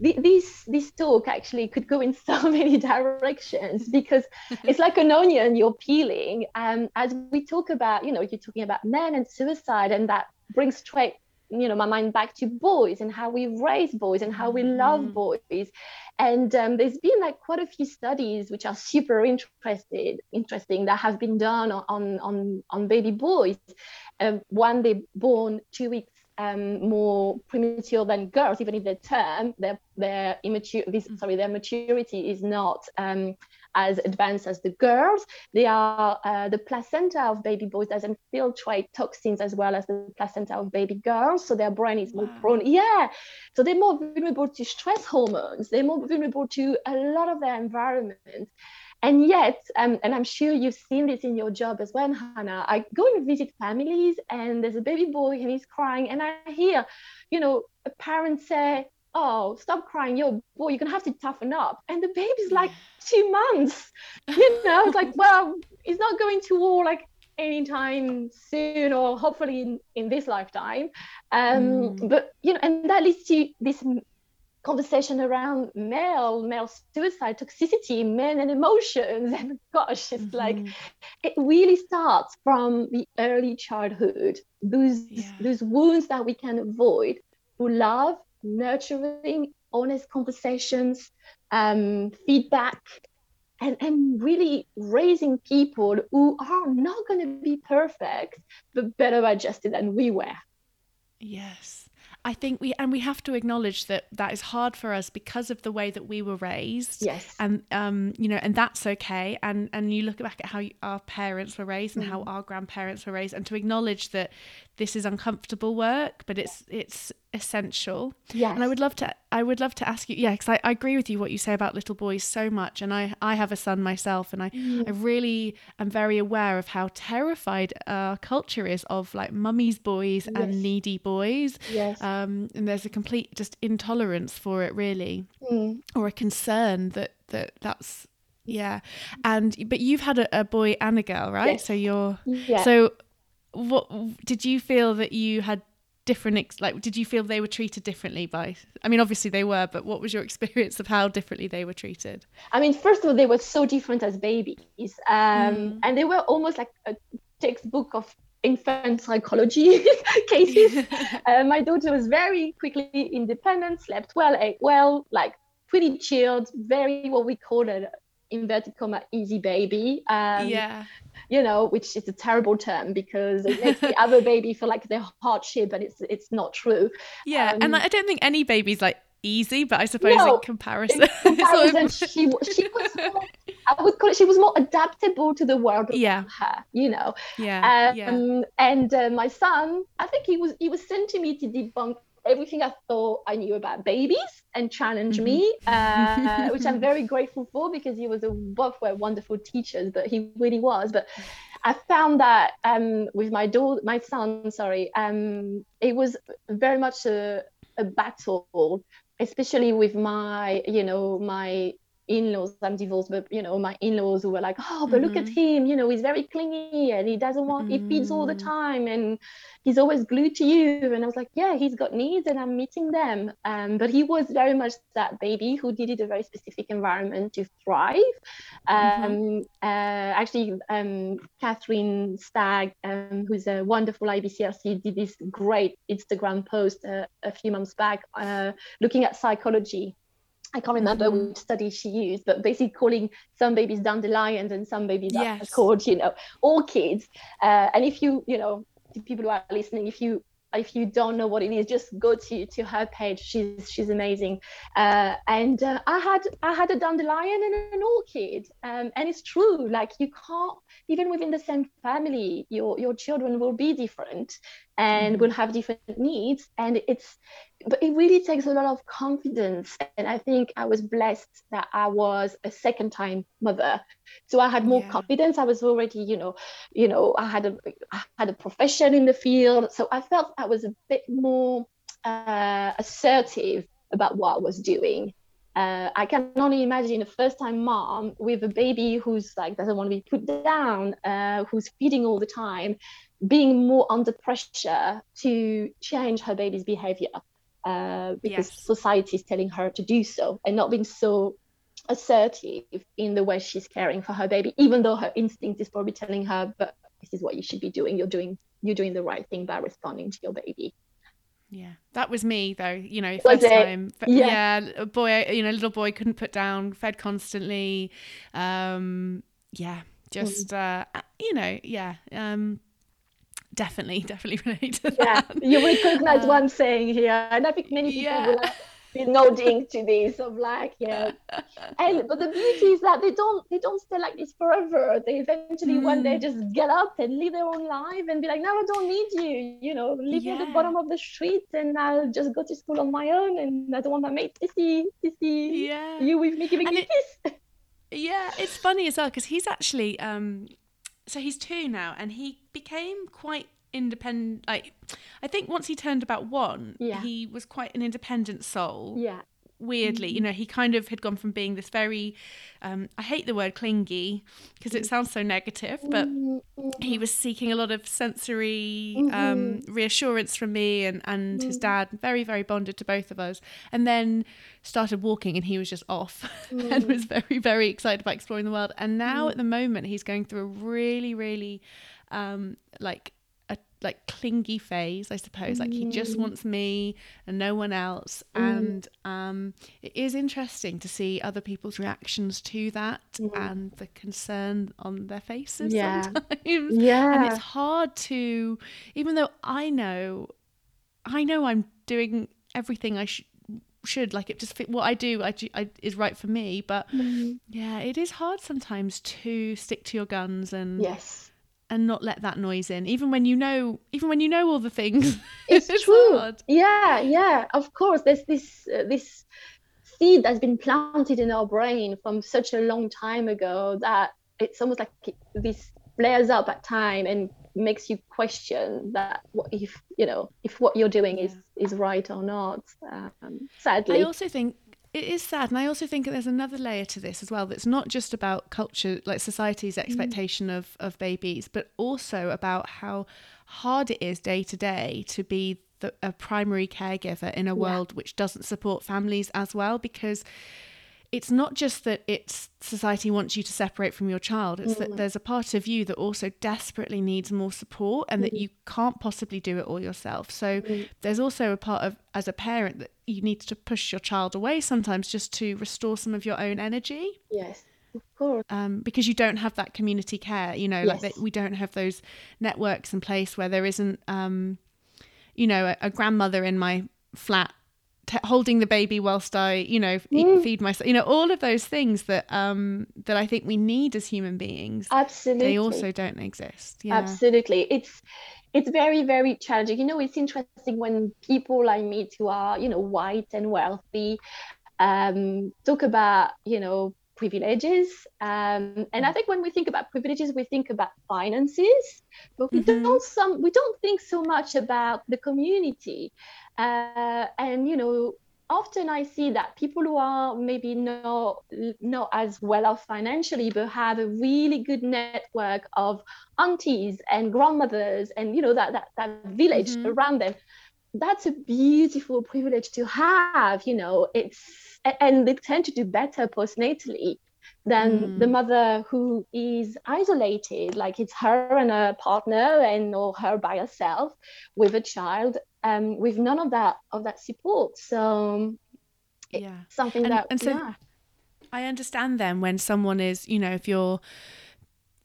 this this talk actually could go in so many directions because it's like an onion you're peeling um as we talk about you know you're talking about men and suicide and that brings straight you know my mind back to boys and how we raise boys and how we love mm. boys and um, there's been like quite a few studies which are super interested interesting that have been done on on on baby boys um, one they born two weeks um, more premature than girls, even if their term, their their immature, this, mm. sorry, their maturity is not um, as advanced as the girls. They are uh, the placenta of baby boys doesn't filtrate toxins as well as the placenta of baby girls, so their brain is more wow. prone. Yeah, so they're more vulnerable to stress hormones. They're more vulnerable to a lot of their environment. And yet, um, and I'm sure you've seen this in your job as well, Hannah, I go and visit families and there's a baby boy and he's crying. And I hear, you know, a parent say, oh, stop crying, yo, boy, you're gonna have to toughen up. And the baby's like two months. You know, it's like, well, he's not going to war like anytime soon or hopefully in, in this lifetime. Um, mm. But, you know, and that leads to this conversation around male male suicide toxicity men and emotions and gosh it's mm-hmm. like it really starts from the early childhood those yeah. those wounds that we can avoid through love nurturing honest conversations um, feedback and, and really raising people who are not going to be perfect but better adjusted than we were yes I think we and we have to acknowledge that that is hard for us because of the way that we were raised. Yes. And um, you know, and that's okay. And and you look back at how our parents were raised and mm. how our grandparents were raised, and to acknowledge that this is uncomfortable work, but it's it's essential. Yeah. And I would love to I would love to ask you, yeah, because I, I agree with you what you say about little boys so much. And I, I have a son myself and I, mm. I really am very aware of how terrified our culture is of like mummy's boys yes. and needy boys. Yes. Um, and there's a complete just intolerance for it really. Mm. Or a concern that, that that's yeah. And but you've had a, a boy and a girl, right? Yes. So you're yeah. so what did you feel that you had different ex- like did you feel they were treated differently by i mean obviously they were but what was your experience of how differently they were treated i mean first of all they were so different as babies um, mm. and they were almost like a textbook of infant psychology cases uh, my daughter was very quickly independent slept well ate well like pretty chilled very what we call an inverted comma easy baby um, yeah you know, which is a terrible term because it makes the other baby feel like they're hardship, but it's it's not true. Yeah, um, and I don't think any baby's like easy, but I suppose no, in comparison, in comparison she she was more, I would call it she was more adaptable to the world yeah. her, you know. Yeah. Um, yeah. And uh, my son, I think he was he was sent to me to debunk everything I thought I knew about babies and challenge mm-hmm. me, uh, which I'm very grateful for because he was a both were wonderful teachers, but he really was. But I found that um, with my daughter, my son, sorry, um, it was very much a, a battle, especially with my, you know, my in-laws i'm divorced but you know my in-laws who were like oh but mm-hmm. look at mm-hmm. him you know he's very clingy and he doesn't want mm-hmm. he feeds all the mm. time and he's always glued to you and i was like yeah he's got needs and i'm meeting them um, but he was very much that baby who needed a very specific environment to thrive mm-hmm. um, mm-hmm. uh, actually um, catherine stagg um, who's a wonderful IBCLC did this great instagram post uh, a few months back uh, looking at psychology I can't remember mm-hmm. which study she used, but basically calling some babies dandelions and some babies yes. called, you know, orchids. Uh, and if you, you know, people who are listening, if you if you don't know what it is, just go to to her page. She's she's amazing. Uh, and uh, I had I had a dandelion and an orchid, um, and it's true. Like you can't even within the same family, your your children will be different and mm-hmm. will have different needs. And it's but it really takes a lot of confidence. And I think I was blessed that I was a second time mother, so I had more yeah. confidence. I was already, you know, you know, I had a I had a profession in the field, so I felt I was a bit more uh, assertive about what I was doing. Uh, I can only imagine a first-time mom with a baby who's like doesn't want to be put down, uh, who's feeding all the time, being more under pressure to change her baby's behavior. Uh, because yes. society is telling her to do so and not being so assertive in the way she's caring for her baby, even though her instinct is probably telling her, but this is what you should be doing. You're doing you're doing the right thing by responding to your baby. Yeah, that was me though. You know, first time, yeah. yeah, a boy, you know, little boy couldn't put down, fed constantly. Um, yeah, just mm. uh, you know, yeah. Um, definitely, definitely relate to that. Yeah, you recognize uh, one saying here, and I think many people yeah. will be nodding to this of like yeah and but the beauty is that they don't they don't stay like this forever they eventually mm. one day mm. just get up and live their own life and be like no i don't need you you know leave yeah. me at the bottom of the street and i'll just go to school on my own and i don't want my mate to see to see yeah. you with me giving and me it, kiss yeah it's funny as well because he's actually um so he's two now and he became quite independent like i think once he turned about one yeah. he was quite an independent soul yeah weirdly mm-hmm. you know he kind of had gone from being this very um, i hate the word clingy because it sounds so negative but mm-hmm. he was seeking a lot of sensory um, mm-hmm. reassurance from me and, and his mm-hmm. dad very very bonded to both of us and then started walking and he was just off and mm. was very very excited about exploring the world and now mm. at the moment he's going through a really really um, like like clingy phase, I suppose. Like he just mm. wants me and no one else. Mm. And um, it is interesting to see other people's reactions to that mm. and the concern on their faces yeah. sometimes. Yeah. And it's hard to, even though I know, I know I'm doing everything I should should like it just fit what I do I, I is right for me but mm. yeah it is hard sometimes to stick to your guns and yes and not let that noise in even when you know even when you know all the things it's, it's true hard. yeah yeah of course there's this uh, this seed that's been planted in our brain from such a long time ago that it's almost like it, this flares up at time and makes you question that what if you know if what you're doing yeah. is is right or not um, sadly i also think it is sad and i also think that there's another layer to this as well that's not just about culture like society's mm. expectation mm. of of babies but also about how hard it is day to day to be the, a primary caregiver in a world which doesn't support families as well because it's not just that it's society wants you to separate from your child it's mm. that there's a part of you that also desperately needs more support and mm. that you can't possibly do it all yourself so mm. there's also a part of as a parent that you need to push your child away sometimes just to restore some of your own energy yes of course um, because you don't have that community care you know yes. like that we don't have those networks in place where there isn't um, you know a, a grandmother in my flat t- holding the baby whilst I, you know, mm. feed myself. You know, all of those things that um that I think we need as human beings. Absolutely, they also don't exist. Yeah. Absolutely, it's it's very very challenging. You know, it's interesting when people like me who are you know white and wealthy um, talk about you know privileges. Um, and I mm. think when we think about privileges, we think about finances, but we mm-hmm. don't some we don't think so much about the community. Uh, and you know, often I see that people who are maybe not not as well off financially, but have a really good network of aunties and grandmothers, and you know that that, that village mm-hmm. around them. That's a beautiful privilege to have. You know, it's and they tend to do better postnatally than mm. the mother who is isolated like it's her and her partner and or her by herself with a child um, with none of that of that support. So yeah, something and, that and so yeah. I understand then when someone is, you know, if you're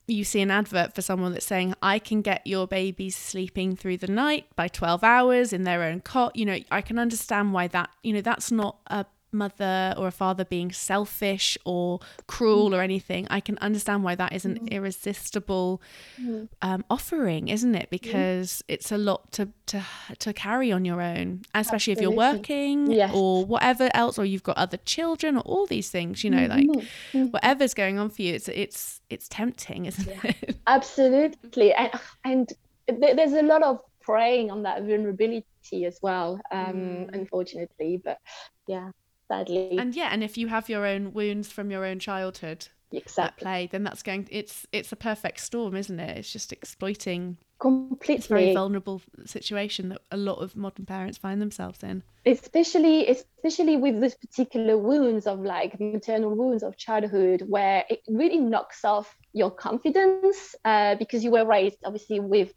you see an advert for someone that's saying I can get your baby sleeping through the night by 12 hours in their own cot, you know, I can understand why that, you know, that's not a mother or a father being selfish or cruel or anything, I can understand why that is an mm. irresistible mm. um, offering, isn't it? Because it's a lot to to to carry on your own, especially Absolutely. if you're working yes. or whatever else, or you've got other children or all these things. You know, like mm-hmm. whatever's going on for you, it's it's it's tempting, isn't yeah. it? Absolutely, and and there's a lot of preying on that vulnerability as well, um, mm. unfortunately. But yeah sadly. And yeah, and if you have your own wounds from your own childhood exactly. at play, then that's going. It's it's a perfect storm, isn't it? It's just exploiting completely it's a very vulnerable situation that a lot of modern parents find themselves in especially especially with this particular wounds of like maternal wounds of childhood where it really knocks off your confidence uh, because you were raised obviously with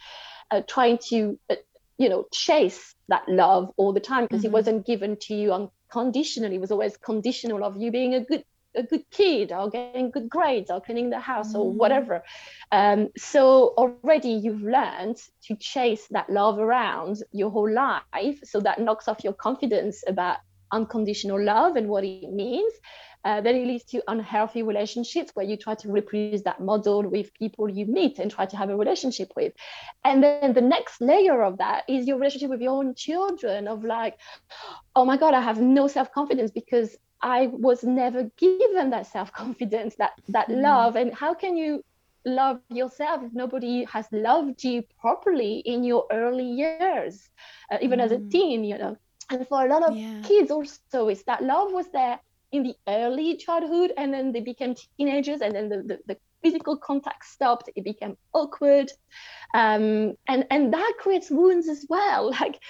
uh, trying to uh, you know chase that love all the time because mm-hmm. it wasn't given to you unconditionally it was always conditional of you being a good a good kid or getting good grades or cleaning the house mm. or whatever. Um, so already you've learned to chase that love around your whole life. So that knocks off your confidence about unconditional love and what it means. Uh, then it leads to unhealthy relationships where you try to reproduce that model with people you meet and try to have a relationship with. And then the next layer of that is your relationship with your own children of like, oh my God, I have no self confidence because I was never given that self confidence, that that mm. love. And how can you love yourself if nobody has loved you properly in your early years, uh, even mm. as a mm. teen, you know? And for a lot of yeah. kids, also, is that love was there in the early childhood, and then they became teenagers, and then the, the, the physical contact stopped it became awkward um, and and that creates wounds as well like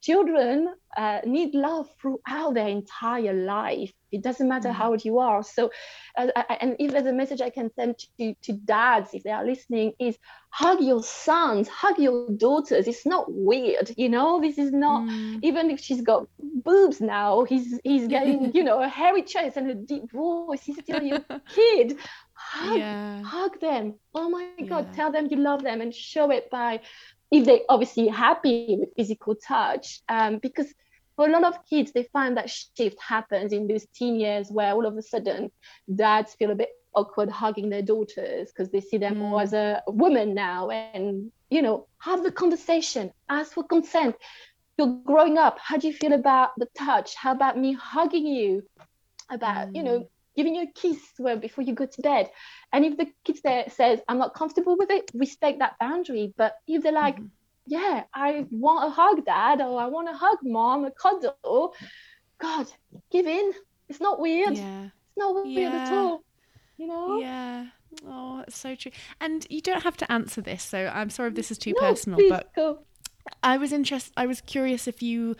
children uh, need love throughout their entire life. It doesn't matter mm-hmm. how old you are. So, uh, and if there's a message I can send to, to dads if they are listening, is hug your sons, hug your daughters. It's not weird, you know. This is not mm. even if she's got boobs now. He's he's getting you know a hairy chest and a deep voice. He's still your kid. Hug, yeah. hug them. Oh my God, tell them you love them and show it by if they obviously happy with physical touch um, because for a lot of kids they find that shift happens in those teen years where all of a sudden dads feel a bit awkward hugging their daughters because they see them mm. more as a woman now and you know have the conversation ask for consent you're growing up how do you feel about the touch how about me hugging you about mm. you know mm giving you a kiss before you go to bed. And if the kid there says, I'm not comfortable with it, respect that boundary. But if they're like, mm-hmm. Yeah, I want a hug, dad, or I want a hug, mom, a cuddle, God, give in. It's not weird. Yeah. It's not weird yeah. at all. You know? Yeah. Oh, it's so true. And you don't have to answer this, so I'm sorry if this is too no, personal, but go. I was interested I was curious if you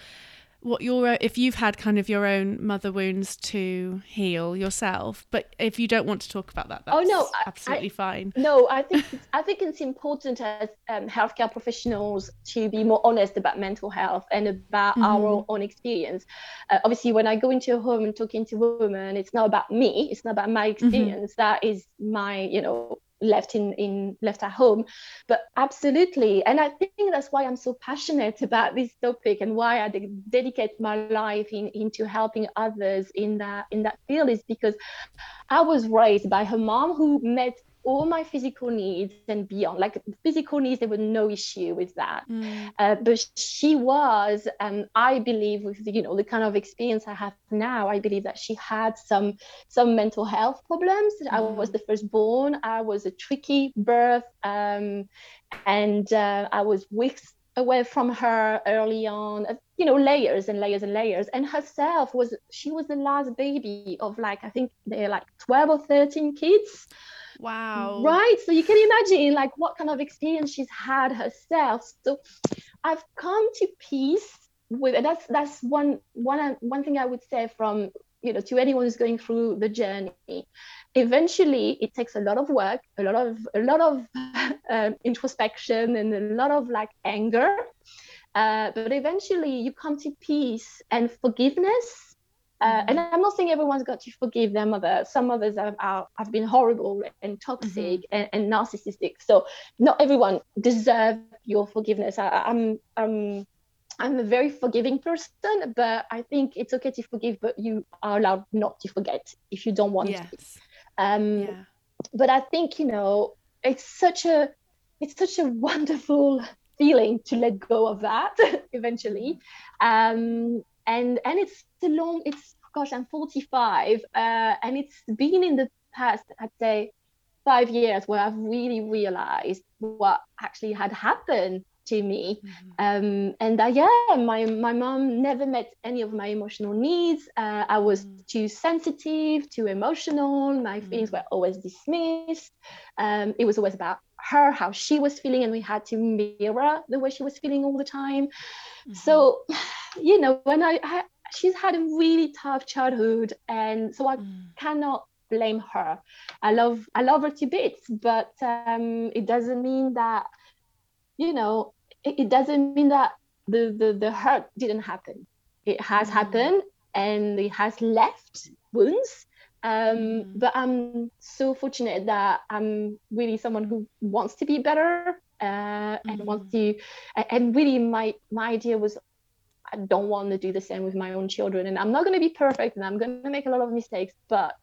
what your if you've had kind of your own mother wounds to heal yourself but if you don't want to talk about that that's oh no absolutely I, fine no i think i think it's important as um, healthcare professionals to be more honest about mental health and about mm-hmm. our own experience uh, obviously when i go into a home and talking to women it's not about me it's not about my mm-hmm. experience mm-hmm. that is my you know left in in left at home. But absolutely. And i think that's why i'm so passionate about this topic and why i de- dedicate my life in, into helping others in that in that field is because i was raised by her mom who met all my physical needs and beyond like physical needs there was no issue with that. Mm. uh, but she was and um, i believe with the, you know the kind of experience i have now i believe that she had some some mental health problems. Mm. i was the firstborn. I was a tricky birth um, and uh, i was weeks away from her early on uh, you know layers and layers and layers. And herself was she was the last baby of like i think they're like 12 or 13 kids Wow. Right. So you can imagine like what kind of experience she's had herself. So I've come to peace with and that's that's one one one thing I would say from you know to anyone who's going through the journey. Eventually it takes a lot of work, a lot of a lot of um, introspection and a lot of like anger. Uh, but eventually you come to peace and forgiveness uh, and I'm not saying everyone's got to forgive their mother. Some mothers have, are, have been horrible and toxic mm-hmm. and, and, narcissistic. So not everyone deserves your forgiveness. I, I'm, I'm, I'm a very forgiving person, but I think it's okay to forgive, but you are allowed not to forget if you don't want yes. to. Um, yeah. But I think you know it's such a it's such a wonderful feeling to let go of that eventually. Um, and and it's a long it's gosh i'm 45 uh, and it's been in the past i'd say five years where i've really realized what actually had happened to me mm-hmm. um, and that yeah my my mom never met any of my emotional needs uh, i was mm-hmm. too sensitive too emotional my mm-hmm. feelings were always dismissed um, it was always about her how she was feeling and we had to mirror the way she was feeling all the time mm-hmm. so you know when I, I, she's had a really tough childhood and so i mm. cannot blame her i love i love her to bits but um it doesn't mean that you know it, it doesn't mean that the, the the hurt didn't happen it has mm. happened and it has left wounds um, mm. but i'm so fortunate that i'm really someone who wants to be better uh, and mm. wants to and really my my idea was i don't want to do the same with my own children and i'm not going to be perfect and i'm going to make a lot of mistakes but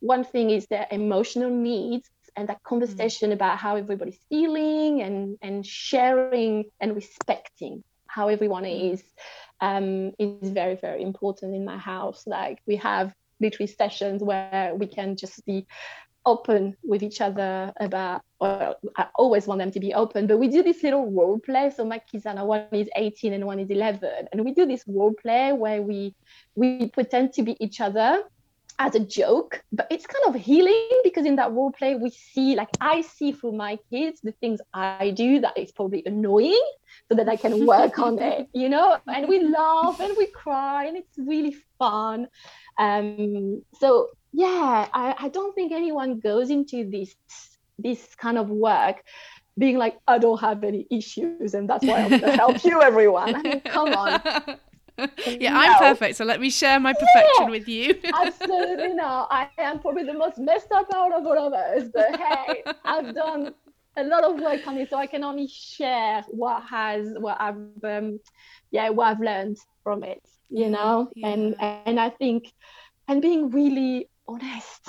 one thing is their emotional needs and that conversation mm. about how everybody's feeling and and sharing and respecting how everyone mm. is um, is very very important in my house like we have literally sessions where we can just be open with each other about or I always want them to be open but we do this little role play. So my kids are now one is 18 and one is 11 and we do this role play where we we pretend to be each other as a joke, but it's kind of healing because in that role play we see like I see through my kids the things I do that is probably annoying so that I can work on it, you know, and we laugh and we cry and it's really fun. Um, so yeah, I, I don't think anyone goes into this this kind of work being like, I don't have any issues and that's why I'm gonna help you everyone. I mean, come on. yeah, no. I'm perfect. So let me share my perfection yeah, with you. absolutely not. I am probably the most messed up out of all of us. But hey, I've done a lot of work on it, so I can only share what has what I've um, yeah what I've learned from it. You know, yeah. and and I think and being really honest.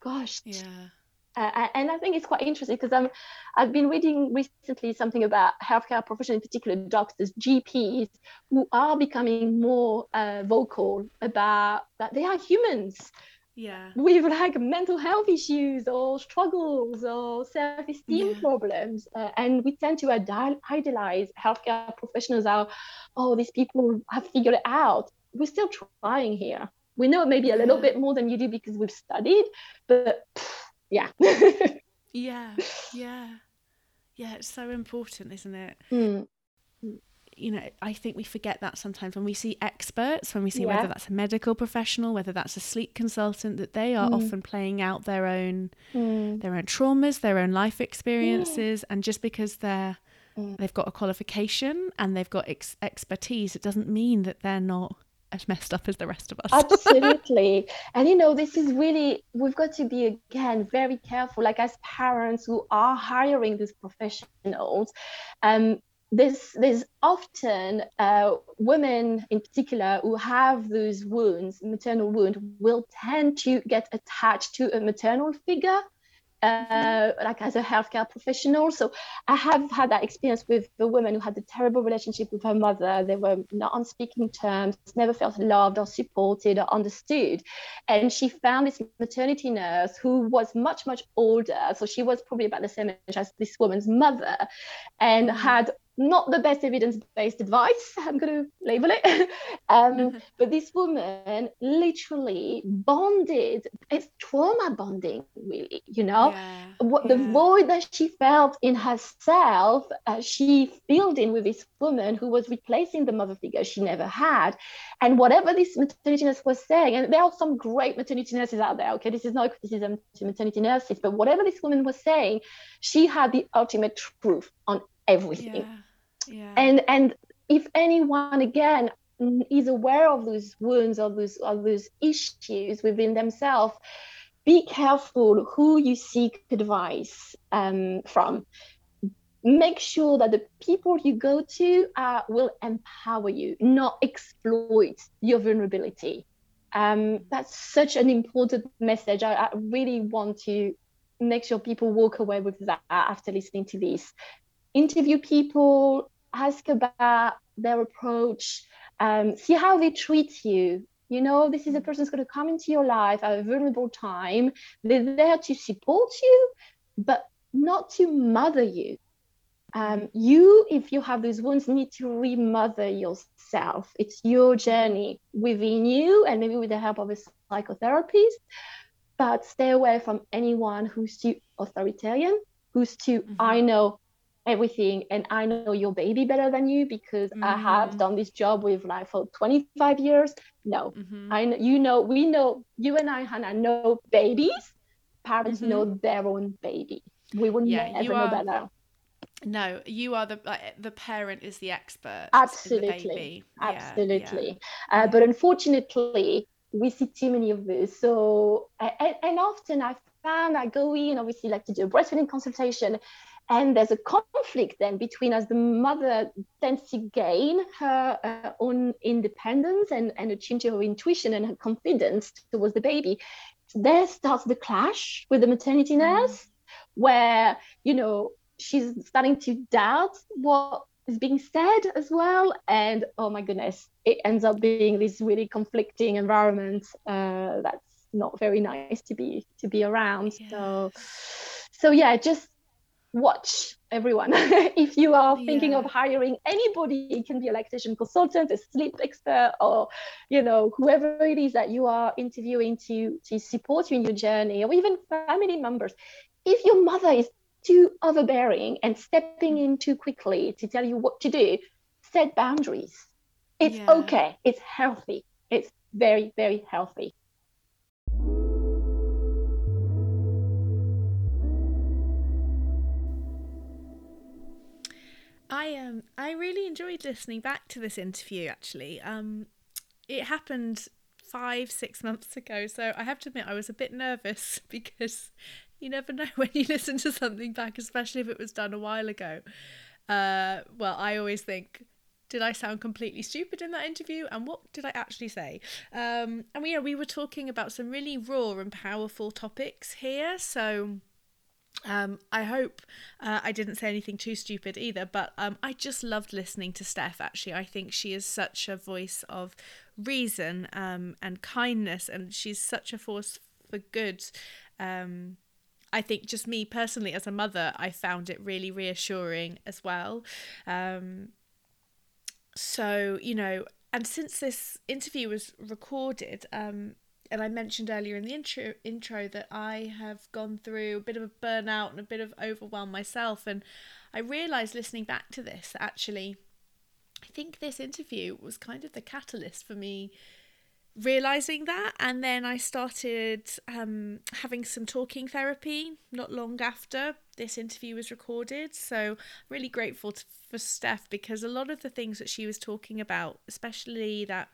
Gosh. Yeah. Uh, and I think it's quite interesting because I'm, I've been reading recently something about healthcare professionals, in particular doctors, GPs, who are becoming more uh, vocal about that they are humans. Yeah. With like mental health issues or struggles or self-esteem yeah. problems, uh, and we tend to idealize healthcare professionals. Are oh, these people have figured it out. We're still trying here. We know maybe a little bit more than you do because we've studied, but. Pff, yeah yeah yeah yeah it's so important isn't it mm. you know i think we forget that sometimes when we see experts when we see yeah. whether that's a medical professional whether that's a sleep consultant that they are mm. often playing out their own mm. their own traumas their own life experiences and just because they're mm. they've got a qualification and they've got ex- expertise it doesn't mean that they're not as messed up as the rest of us. Absolutely. And you know, this is really, we've got to be again very careful, like as parents who are hiring these professionals. Um, there's there's often uh, women in particular who have those wounds, maternal wound, will tend to get attached to a maternal figure uh, like as a healthcare professional. So I have had that experience with the woman who had a terrible relationship with her mother. They were not on speaking terms, never felt loved or supported or understood. And she found this maternity nurse who was much, much older. So she was probably about the same age as this woman's mother and mm-hmm. had not the best evidence-based advice i'm going to label it. Um, mm-hmm. but this woman literally bonded it's trauma bonding really you know? Yeah, what yeah. the void that she felt in herself uh, she filled in with this woman who was replacing the mother figure she never had. And whatever this maternity nurse was saying and there are some great maternity nurses out there okay? This is not a criticism to maternity nurses but whatever this woman was saying she had the ultimate truth on everything. Yeah yeah. and and if anyone again is aware of those wounds or those of those issues within themselves be careful who you seek advice um, from. Make sure that the people you go to uh, will empower you not exploit your vulnerability. Um, that's such an important message. I, I really want to make sure people walk away with that after listening to this. Interview people ask about their approach, um, see how they treat you. You know, this is a person who's going to come into your life at a vulnerable time. They're there to support you, but not to mother you. Um, you, if you have these wounds, need to remother yourself. It's your journey within you, and maybe with the help of a psychotherapist. But stay away from anyone who's too authoritarian, who's too, mm-hmm. I know everything and I know your baby better than you because mm-hmm. I have mm-hmm. done this job with like for 25 years. No, mm-hmm. I know you know we know you and I Hannah know babies. Parents know mm-hmm. their own baby. We will yeah, never know better. No, you are the uh, the parent is the expert. Absolutely, the absolutely. Yeah, yeah. Uh, but unfortunately, we see too many of this. So and, and often I found I go in obviously like to do a breastfeeding consultation, and there's a conflict then between as the mother tends to gain her uh, own independence and and a change her intuition and her confidence towards the baby. There starts the clash with the maternity mm. nurse, where you know she's starting to doubt what is being said as well and oh my goodness it ends up being this really conflicting environment uh, that's not very nice to be to be around yeah. so so yeah just watch everyone if you are thinking yeah. of hiring anybody it can be a lactation consultant a sleep expert or you know whoever it is that you are interviewing to to support you in your journey or even family members if your mother is too overbearing and stepping mm. in too quickly to tell you what to do, set boundaries. It's yeah. okay. It's healthy. It's very, very healthy. I um I really enjoyed listening back to this interview actually. Um it happened five, six months ago, so I have to admit I was a bit nervous because you never know when you listen to something back, especially if it was done a while ago. Uh, well, I always think, did I sound completely stupid in that interview? And what did I actually say? Um, and we, know, we were talking about some really raw and powerful topics here. So um, I hope uh, I didn't say anything too stupid either, but um, I just loved listening to Steph. Actually, I think she is such a voice of reason um, and kindness, and she's such a force for good. Um, I think just me personally as a mother, I found it really reassuring as well. Um, so, you know, and since this interview was recorded, um, and I mentioned earlier in the intro intro that I have gone through a bit of a burnout and a bit of overwhelm myself, and I realised listening back to this actually, I think this interview was kind of the catalyst for me realizing that. And then i started um, having some talking therapy not long after this interview was recorded. So really grateful to, for steph because a lot of the things that she was talking about especially that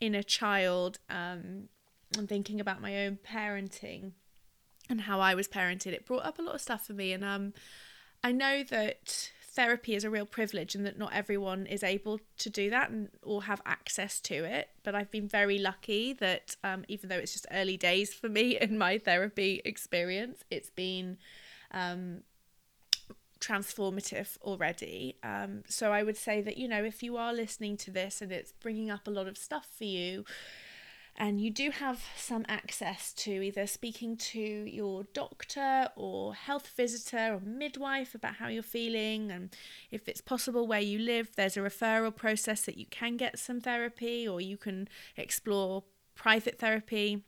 inner child um, and thinking about my own parenting and how i was parented it brought up a lot of stuff for me. And um, i know that therapy is a real privilege and that not everyone is able to do that and or have access to it. But i've been very lucky that um, even though it's just early days for me in my therapy experience it's been um, transformative already. Um, so i would say that you know if you are listening to this and it's bringing up a lot of stuff for you and you do have some access to either speaking to your doctor or health visitor or midwife about how you're feeling and if it's possible where you live there's a referral process that you can get some therapy or you can explore private therapy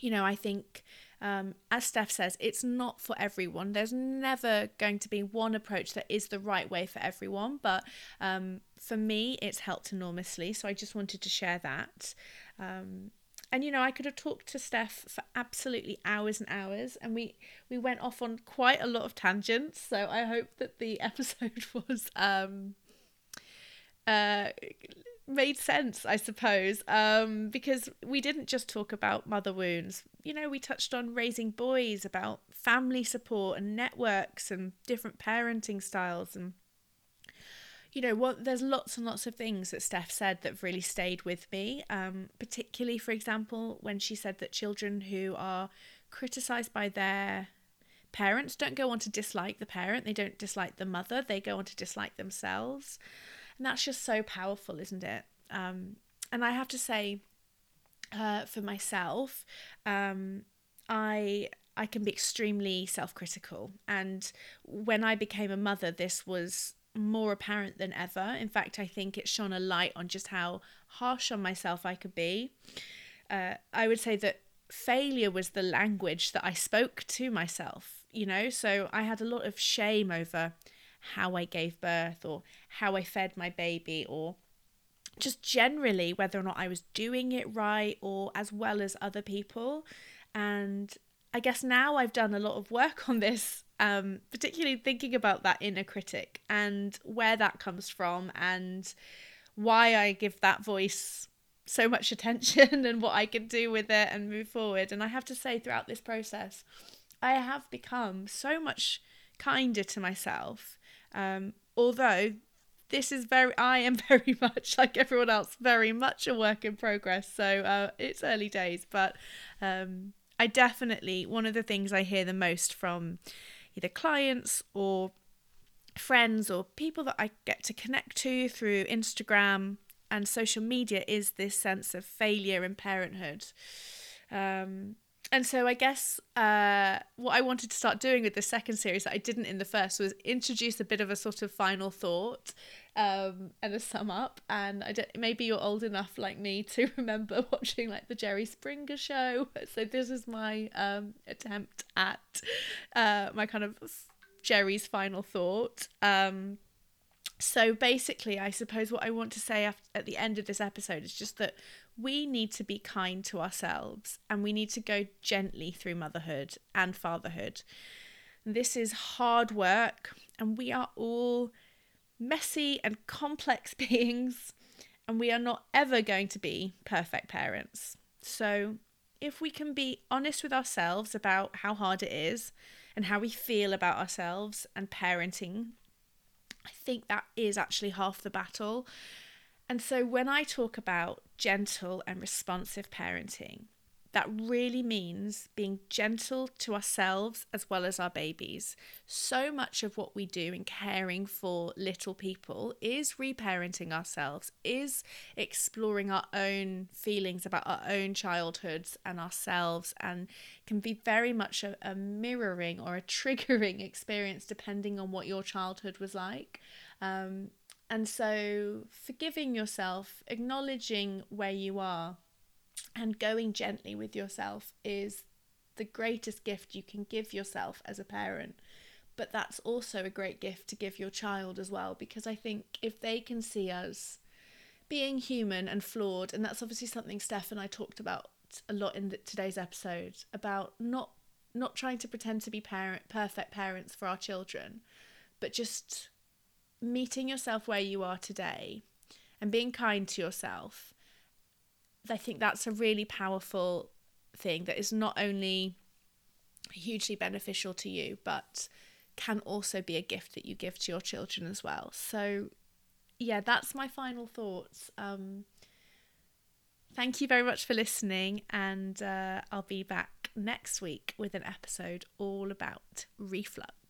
you know i think um, as Steph says, it's not for everyone. There's never going to be one approach that is the right way for everyone. But um, for me, it's helped enormously. So I just wanted to share that. Um, and you know, I could have talked to Steph for absolutely hours and hours, and we we went off on quite a lot of tangents. So I hope that the episode was um, uh, made sense, I suppose, um, because we didn't just talk about mother wounds. You know, we touched on raising boys, about family support and networks and different parenting styles and you know what there's lots and lots of things that steph said that really stayed with me um, particularly for example when she said that children who are criticized by their parents don't go on to dislike the parent they don't dislike the mother they go on to dislike themselves and that's just so powerful isn't it um, and i have to say uh, for myself um, i I can be extremely self critical. And when I became a mother, this was more apparent than ever. In fact, I think it shone a light on just how harsh on myself I could be. Uh, I would say that failure was the language that I spoke to myself. you know, so I had a lot of shame over how I gave birth or how I fed my baby or just generally whether or not I was doing it right or as well as other people. And I guess now I've done a lot of work on this, um, particularly thinking about that inner critic and where that comes from and why I give that voice so much attention and what I can do with it and move forward. And I have to say, throughout this process, I have become so much kinder to myself. Um, although this is very i am very much like everyone else very much a work in progress so uh, it's early days but um, i definitely one of the things i hear the most from either clients or friends or people that i get to connect to through instagram and social media is this sense of failure in parenthood. Um, and so I guess uh, what I wanted to start doing with the second series that I didn't in the first was introduce a bit of a sort of final thought um, and a sum up. And I don't, maybe you're old enough like me to remember watching like the Jerry Springer show. So this is my um, attempt at uh, my kind of Jerry's final thought. Um, so basically, I suppose what I want to say at the end of this episode is just that we need to be kind to ourselves and we need to go gently through motherhood and fatherhood. This is hard work, and we are all messy and complex beings, and we are not ever going to be perfect parents. So, if we can be honest with ourselves about how hard it is and how we feel about ourselves and parenting, I think that is actually half the battle. And so, when I talk about gentle and responsive parenting, that really means being gentle to ourselves as well as our babies. So much of what we do in caring for little people is reparenting ourselves, is exploring our own feelings about our own childhoods and ourselves, and can be very much a, a mirroring or a triggering experience depending on what your childhood was like. Um, and so, forgiving yourself, acknowledging where you are, and going gently with yourself is the greatest gift you can give yourself as a parent. But that's also a great gift to give your child as well, because I think if they can see us being human and flawed, and that's obviously something Steph and I talked about a lot in the, today's episode about not not trying to pretend to be parent perfect parents for our children, but just meeting yourself where you are today and being kind to yourself, I think that's a really powerful thing that is not only hugely beneficial to you, but can also be a gift that you give to your children as well. So, yeah, that's my final thoughts. Um, thank you very much for listening, and uh, I'll be back next week with an episode all about reflux.